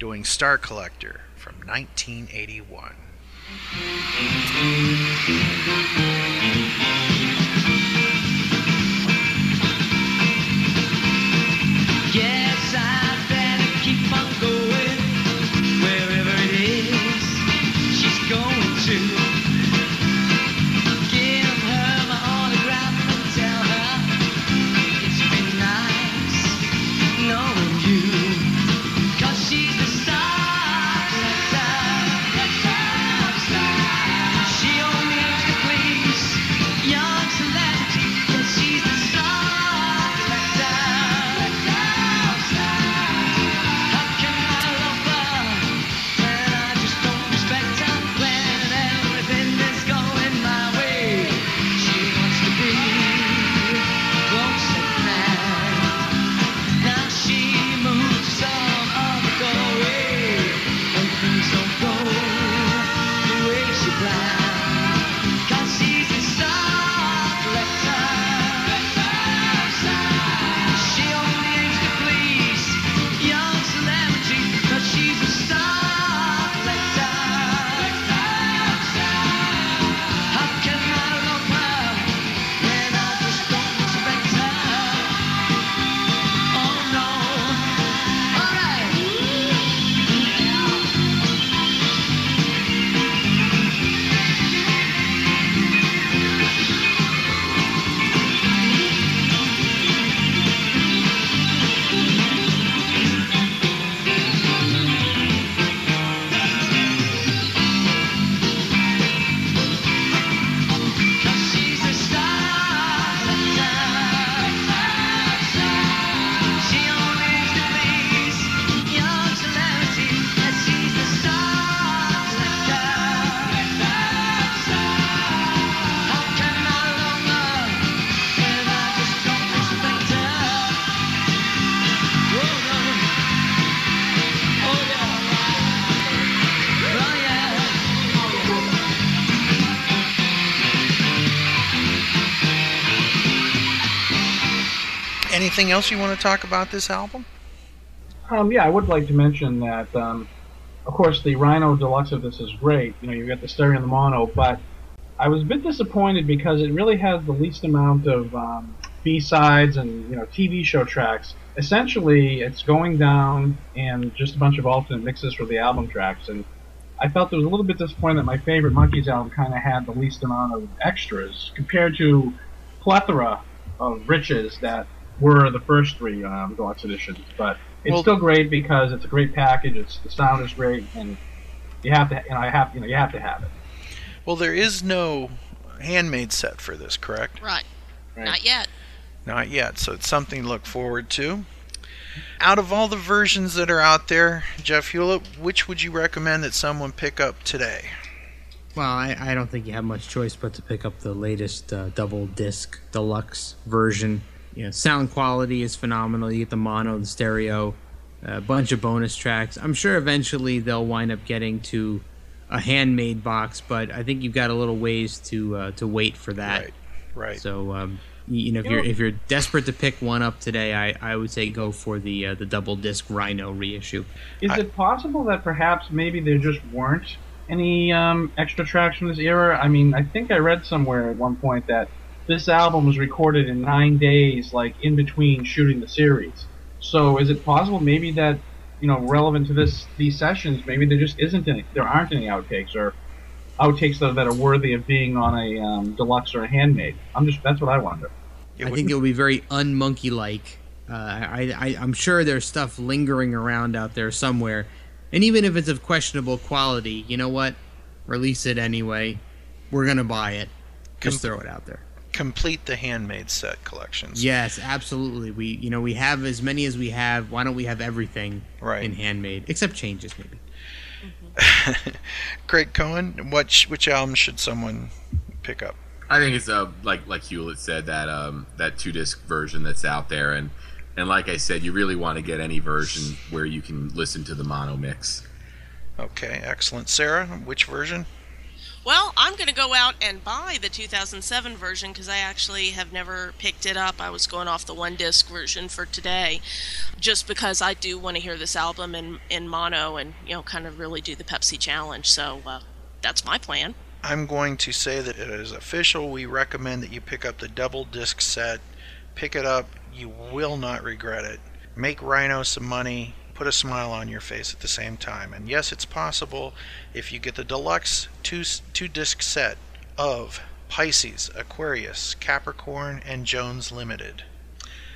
doing Star Collector from 1981. Anything else you want to talk about this album? Um, yeah, I would like to mention that, um, of course, the Rhino Deluxe of this is great. You know, you've got the stereo and the mono, but I was a bit disappointed because it really has the least amount of um, B-sides and, you know, TV show tracks. Essentially, it's going down and just a bunch of alternate mixes for the album tracks, and I felt it was a little bit disappointing that my favorite Monkees album kind of had the least amount of extras compared to plethora of riches that were the first three um, deluxe editions. But it's Well- still great because it's a great package. It's the sound is great, and you have to, you know, I have, you know, you have to have it. Well, there is no handmade set for this, correct? Right. Right. Not yet. Not yet, so it's something to look forward to. Out of all the versions that are out there, Jeff Hewlett, which would you recommend that someone pick up today? Well, I, I don't think you have much choice but to pick up the latest uh, double disc deluxe version. You know, sound quality is phenomenal. You get the mono, the stereo, a bunch of bonus tracks. I'm sure eventually they'll wind up getting to a handmade box, but I think you've got a little ways to uh, to wait for that. Right. Right. So, um, you, know, if You you're if you're desperate to pick one up today, I, I would say go for the uh, the double disc Rhino reissue. Is it possible that perhaps maybe there just weren't any um, extra tracks from this era? I mean, I think I read somewhere at one point that this album was recorded in nine days, like in between shooting the series. So is it possible maybe that you know relevant to this these sessions, maybe there just isn't any, there aren't any outtakes or outtakes that, that are worthy of being on a um, deluxe or a handmade? I'm just that's what I wonder. I think it would be very unmonkey like. Uh, I, I, I'm sure there's stuff lingering around out there somewhere. And even if it's of questionable quality, you know what? Release it anyway. We're going to buy it. Just Com- throw it out there. Complete the handmade set collections. Yes, absolutely. We you know we have as many as we have. Why don't we have everything Right. in handmade except changes maybe? [laughs] Craig Cohen, which which album should someone pick up? I think it's uh, like like Hewlett said that um, that two disc version that's out there, and and like I said, you really want to get any version where you can listen to the mono mix. Okay, excellent. Sarah, which version? Well, I'm going to go out and buy the 2007 version because I actually have never picked it up. I was going off the one disc version for today just because I do want to hear this album in, in mono and, you know, kind of really do the Pepsi challenge. So uh, that's my plan. I'm going to say that it is official. We recommend that you pick up the double disc set. Pick it up. You will not regret it. Make Rhino some money. Put a smile on your face at the same time. And yes, it's possible if you get the deluxe two two disc set of Pisces, Aquarius, Capricorn, and Jones Limited.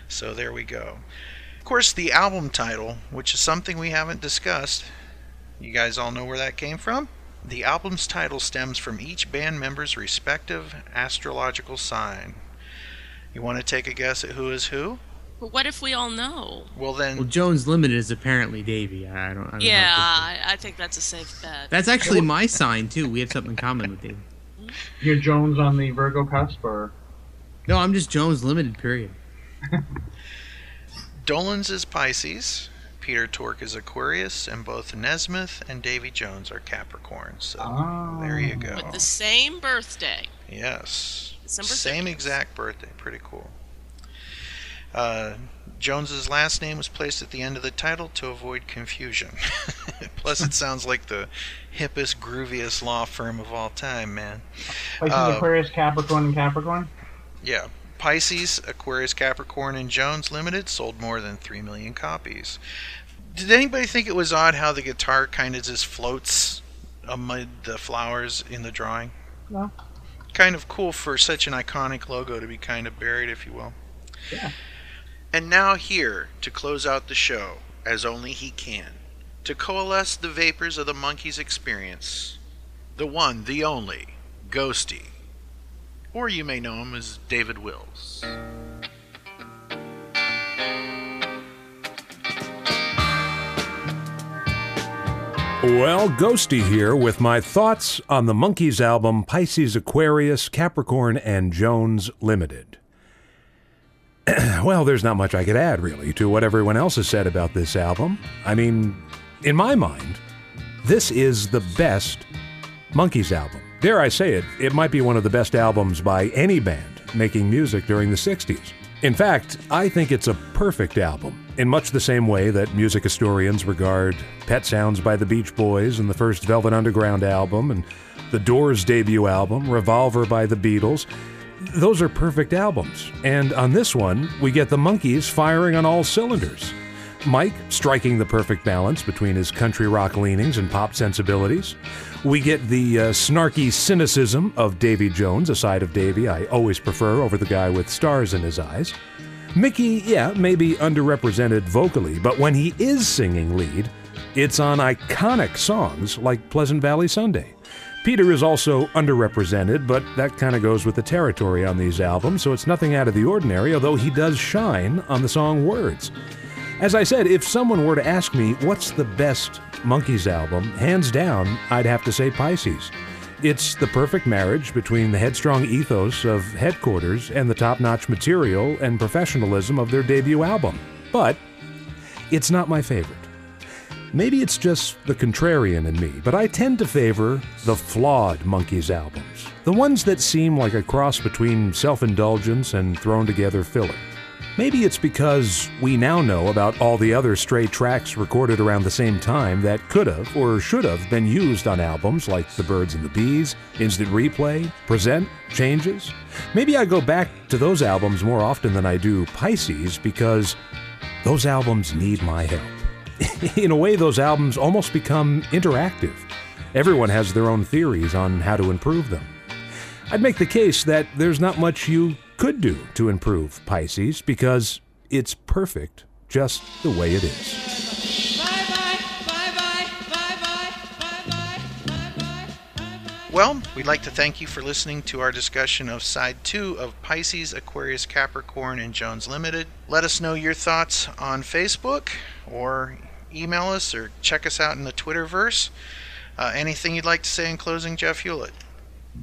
So there we go. Of course, the album title, which is something we haven't discussed, you guys all know where that came from? The album's title stems from each band member's respective astrological sign. You want to take a guess at who is who? But what if we all know? Well, then. Well, Jones Limited is apparently Davy. I don't. I don't Yeah. I, I think that's a safe bet. That's actually my sign too. We have something in common with Davy. [laughs] You're Jones on the Virgo cusp, or No, I'm just Jones Limited. Period. [laughs] Dolenz is Pisces, Peter Tork is Aquarius, and both Nesmith and Davy Jones are Capricorn. So there you ah. go. With the same birthday. Yes. December Same 6th. exact birthday. Pretty cool. Uh, Jones's last name was placed at the end of the title to avoid confusion. [laughs] Plus, it sounds like the hippest, grooviest law firm of all time, man. Pisces, Uh, Aquarius, Capricorn, and Capricorn. Yeah. Pisces, Aquarius, Capricorn, and Jones Limited sold more than 3 million copies. Did anybody think it was odd how the guitar kind of just floats amid the flowers in the drawing? No. Kind of cool for such an iconic logo to be kind of buried, if you will. Yeah. And now, here to close out the show, as only he can, to coalesce the vapors of the Monkees' experience, the one, the only, Ghosty. Or you may know him as David Wills. Well, Ghosty here with my thoughts on the Monkees album Pisces Aquarius, Capricorn, and Jones Limited. [clears throat] well, there's not much I could add, really, to what everyone else has said about this album. I mean, in my mind, this is the best Monkees album. Dare I say it, it might be one of the best albums by any band making music during the 60s. In fact, I think it's a perfect album, in much the same way that music historians regard Pet Sounds by the Beach Boys and the first Velvet Underground album and the Doors debut album, Revolver by the Beatles. Those are perfect albums. And on this one, we get the Monkees firing on all cylinders. Mike striking the perfect balance between his country rock leanings and pop sensibilities. We get the uh, snarky cynicism of Davy Jones, a side of Davy I always prefer over the guy with stars in his eyes. Mickey, yeah, may be underrepresented vocally, but when he is singing lead, it's on iconic songs like Pleasant Valley Sunday. Peter is also underrepresented, but that kind of goes with the territory on these albums, so it's nothing out of the ordinary, although he does shine on the song Words. As I said, if someone were to ask me what's the best Monkees album, hands down, I'd have to say Pisces. It's the perfect marriage between the headstrong ethos of Headquarters and the top notch material and professionalism of their debut album. But it's not my favorite. Maybe it's just the contrarian in me, but I tend to favor the flawed Monkees albums. The ones that seem like a cross between self indulgence and thrown together filler. Maybe it's because we now know about all the other stray tracks recorded around the same time that could have or should have been used on albums like The Birds and the Bees, Instant Replay, Present, Changes. Maybe I go back to those albums more often than I do Pisces because those albums need my help. [laughs] In a way, those albums almost become interactive. Everyone has their own theories on how to improve them. I'd make the case that there's not much you could do to improve Pisces because it's perfect just the way it is. Well, we'd like to thank you for listening to our discussion of Side 2 of Pisces, Aquarius, Capricorn, and Jones Limited. Let us know your thoughts on Facebook or email us or check us out in the Twitterverse. Uh, anything you'd like to say in closing, Jeff Hewlett?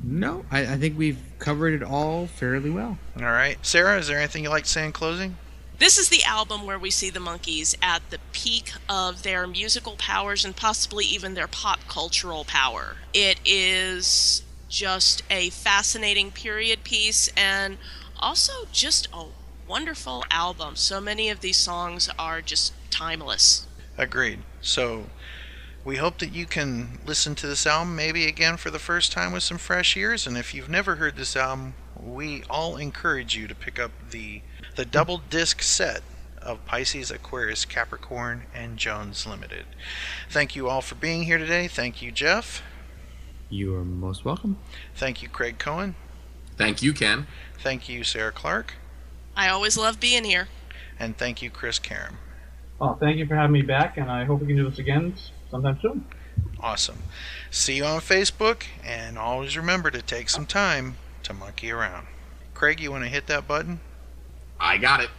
No, I, I think we've covered it all fairly well. All right. Sarah, is there anything you'd like to say in closing? This is the album where we see the Monkees at the peak of their musical powers and possibly even their pop cultural power. It is just a fascinating period piece and also just a wonderful album. So many of these songs are just timeless. Agreed. So we hope that you can listen to this album maybe again for the first time with some fresh ears. And if you've never heard this album, we all encourage you to pick up the the double disc set of Pisces, Aquarius, Capricorn, and Jones Limited. Thank you all for being here today. Thank you, Jeff. You are most welcome. Thank you, Craig Cohen. Thank you, Ken. Thank you, Sarah Clark. I always love being here. And thank you, Chris Karam. Well, thank you for having me back, and I hope we can do this again sometime soon. Awesome. See you on Facebook, and always remember to take some time to monkey around. Craig, you want to hit that button? I got it.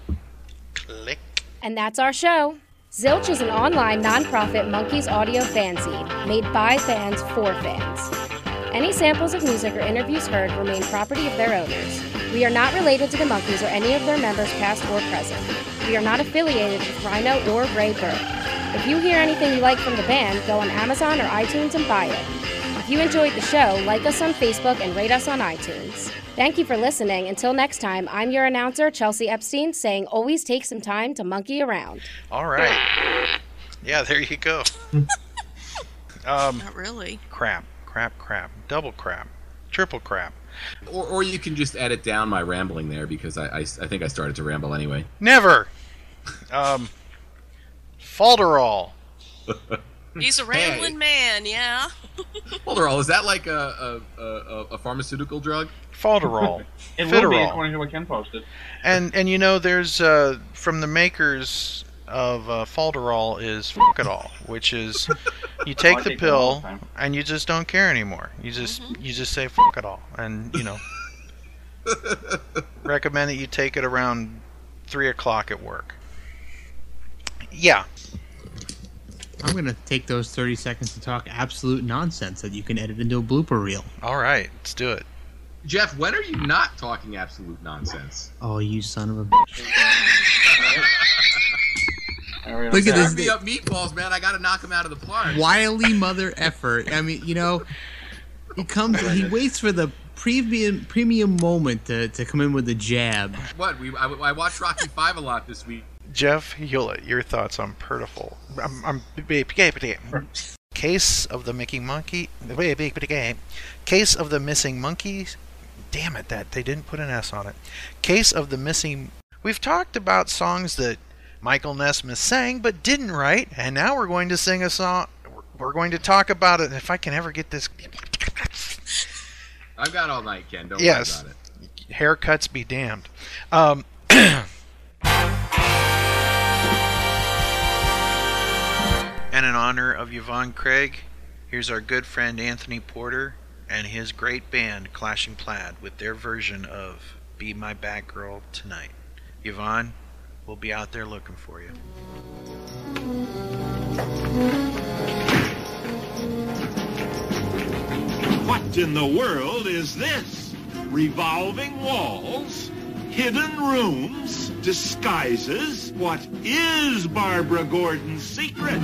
Click. And that's our show. Zilch is an online nonprofit Monkees audio fanzine made by fans for fans. Any samples of music or interviews heard remain property of their owners. We are not related to the Monkees or any of their members, past or present. We are not affiliated with Rhino or Ray Burke. If you hear anything you like from the band, go on Amazon or iTunes and buy it. If you enjoyed the show, like us on Facebook and rate us on iTunes. Thank you for listening. Until next time, I'm your announcer, Chelsea Epstein, saying always take some time to monkey around. All right. Yeah, there you go. [laughs] um, Not really. crap, crap, crap, double crap, triple crap. Or, or you can just edit down my rambling there because I, I, I think I started to ramble anyway. Never. Um, Falderall. [laughs] He's a rambling man, yeah. [laughs] Falderall, is that like a, a, a, a pharmaceutical drug? Falderall. [laughs] It will be Fitterall. according to what Ken posted. And and you know, there's uh, from the makers of uh, Falderall is Fuckadol, which is you take the take the pill and you just don't care anymore. You just you just say fuck it all, and you know. recommend that you take it around three o'clock at work. Yeah, I'm going to take those 30 seconds to talk absolute nonsense that you can edit into a blooper reel. all right, let's do it. Jeff, when are you not talking absolute nonsense? Oh, you son of a [laughs] bitch. Look Look at Serve this. me up meatballs, man. I got to knock him out of the park. Wily mother effort. I mean, you know, he comes, he waits for the premium premium moment to, to come in with the jab. What? We I, I watched Rocky Five a lot this week. Jeff Hewlett, your thoughts on Purtiful? I'm, I'm, Case of the Mickey Monkey. Case of the Missing Monkeys. Damn it, that they didn't put an S on it. Case of the Missing. We've talked about songs that Michael Nesmith sang but didn't write, and now we're going to sing a song. We're going to talk about it. If I can ever get this. I've got all night, Ken. Don't yes. worry about it. Haircuts be damned. Um, [clears throat] and in honor of Yvonne Craig, here's our good friend Anthony Porter and his great band Clashing Plaid with their version of Be My Batgirl Tonight. Yvonne, we'll be out there looking for you. What in the world is this? Revolving walls? Hidden rooms? Disguises? What is Barbara Gordon's secret?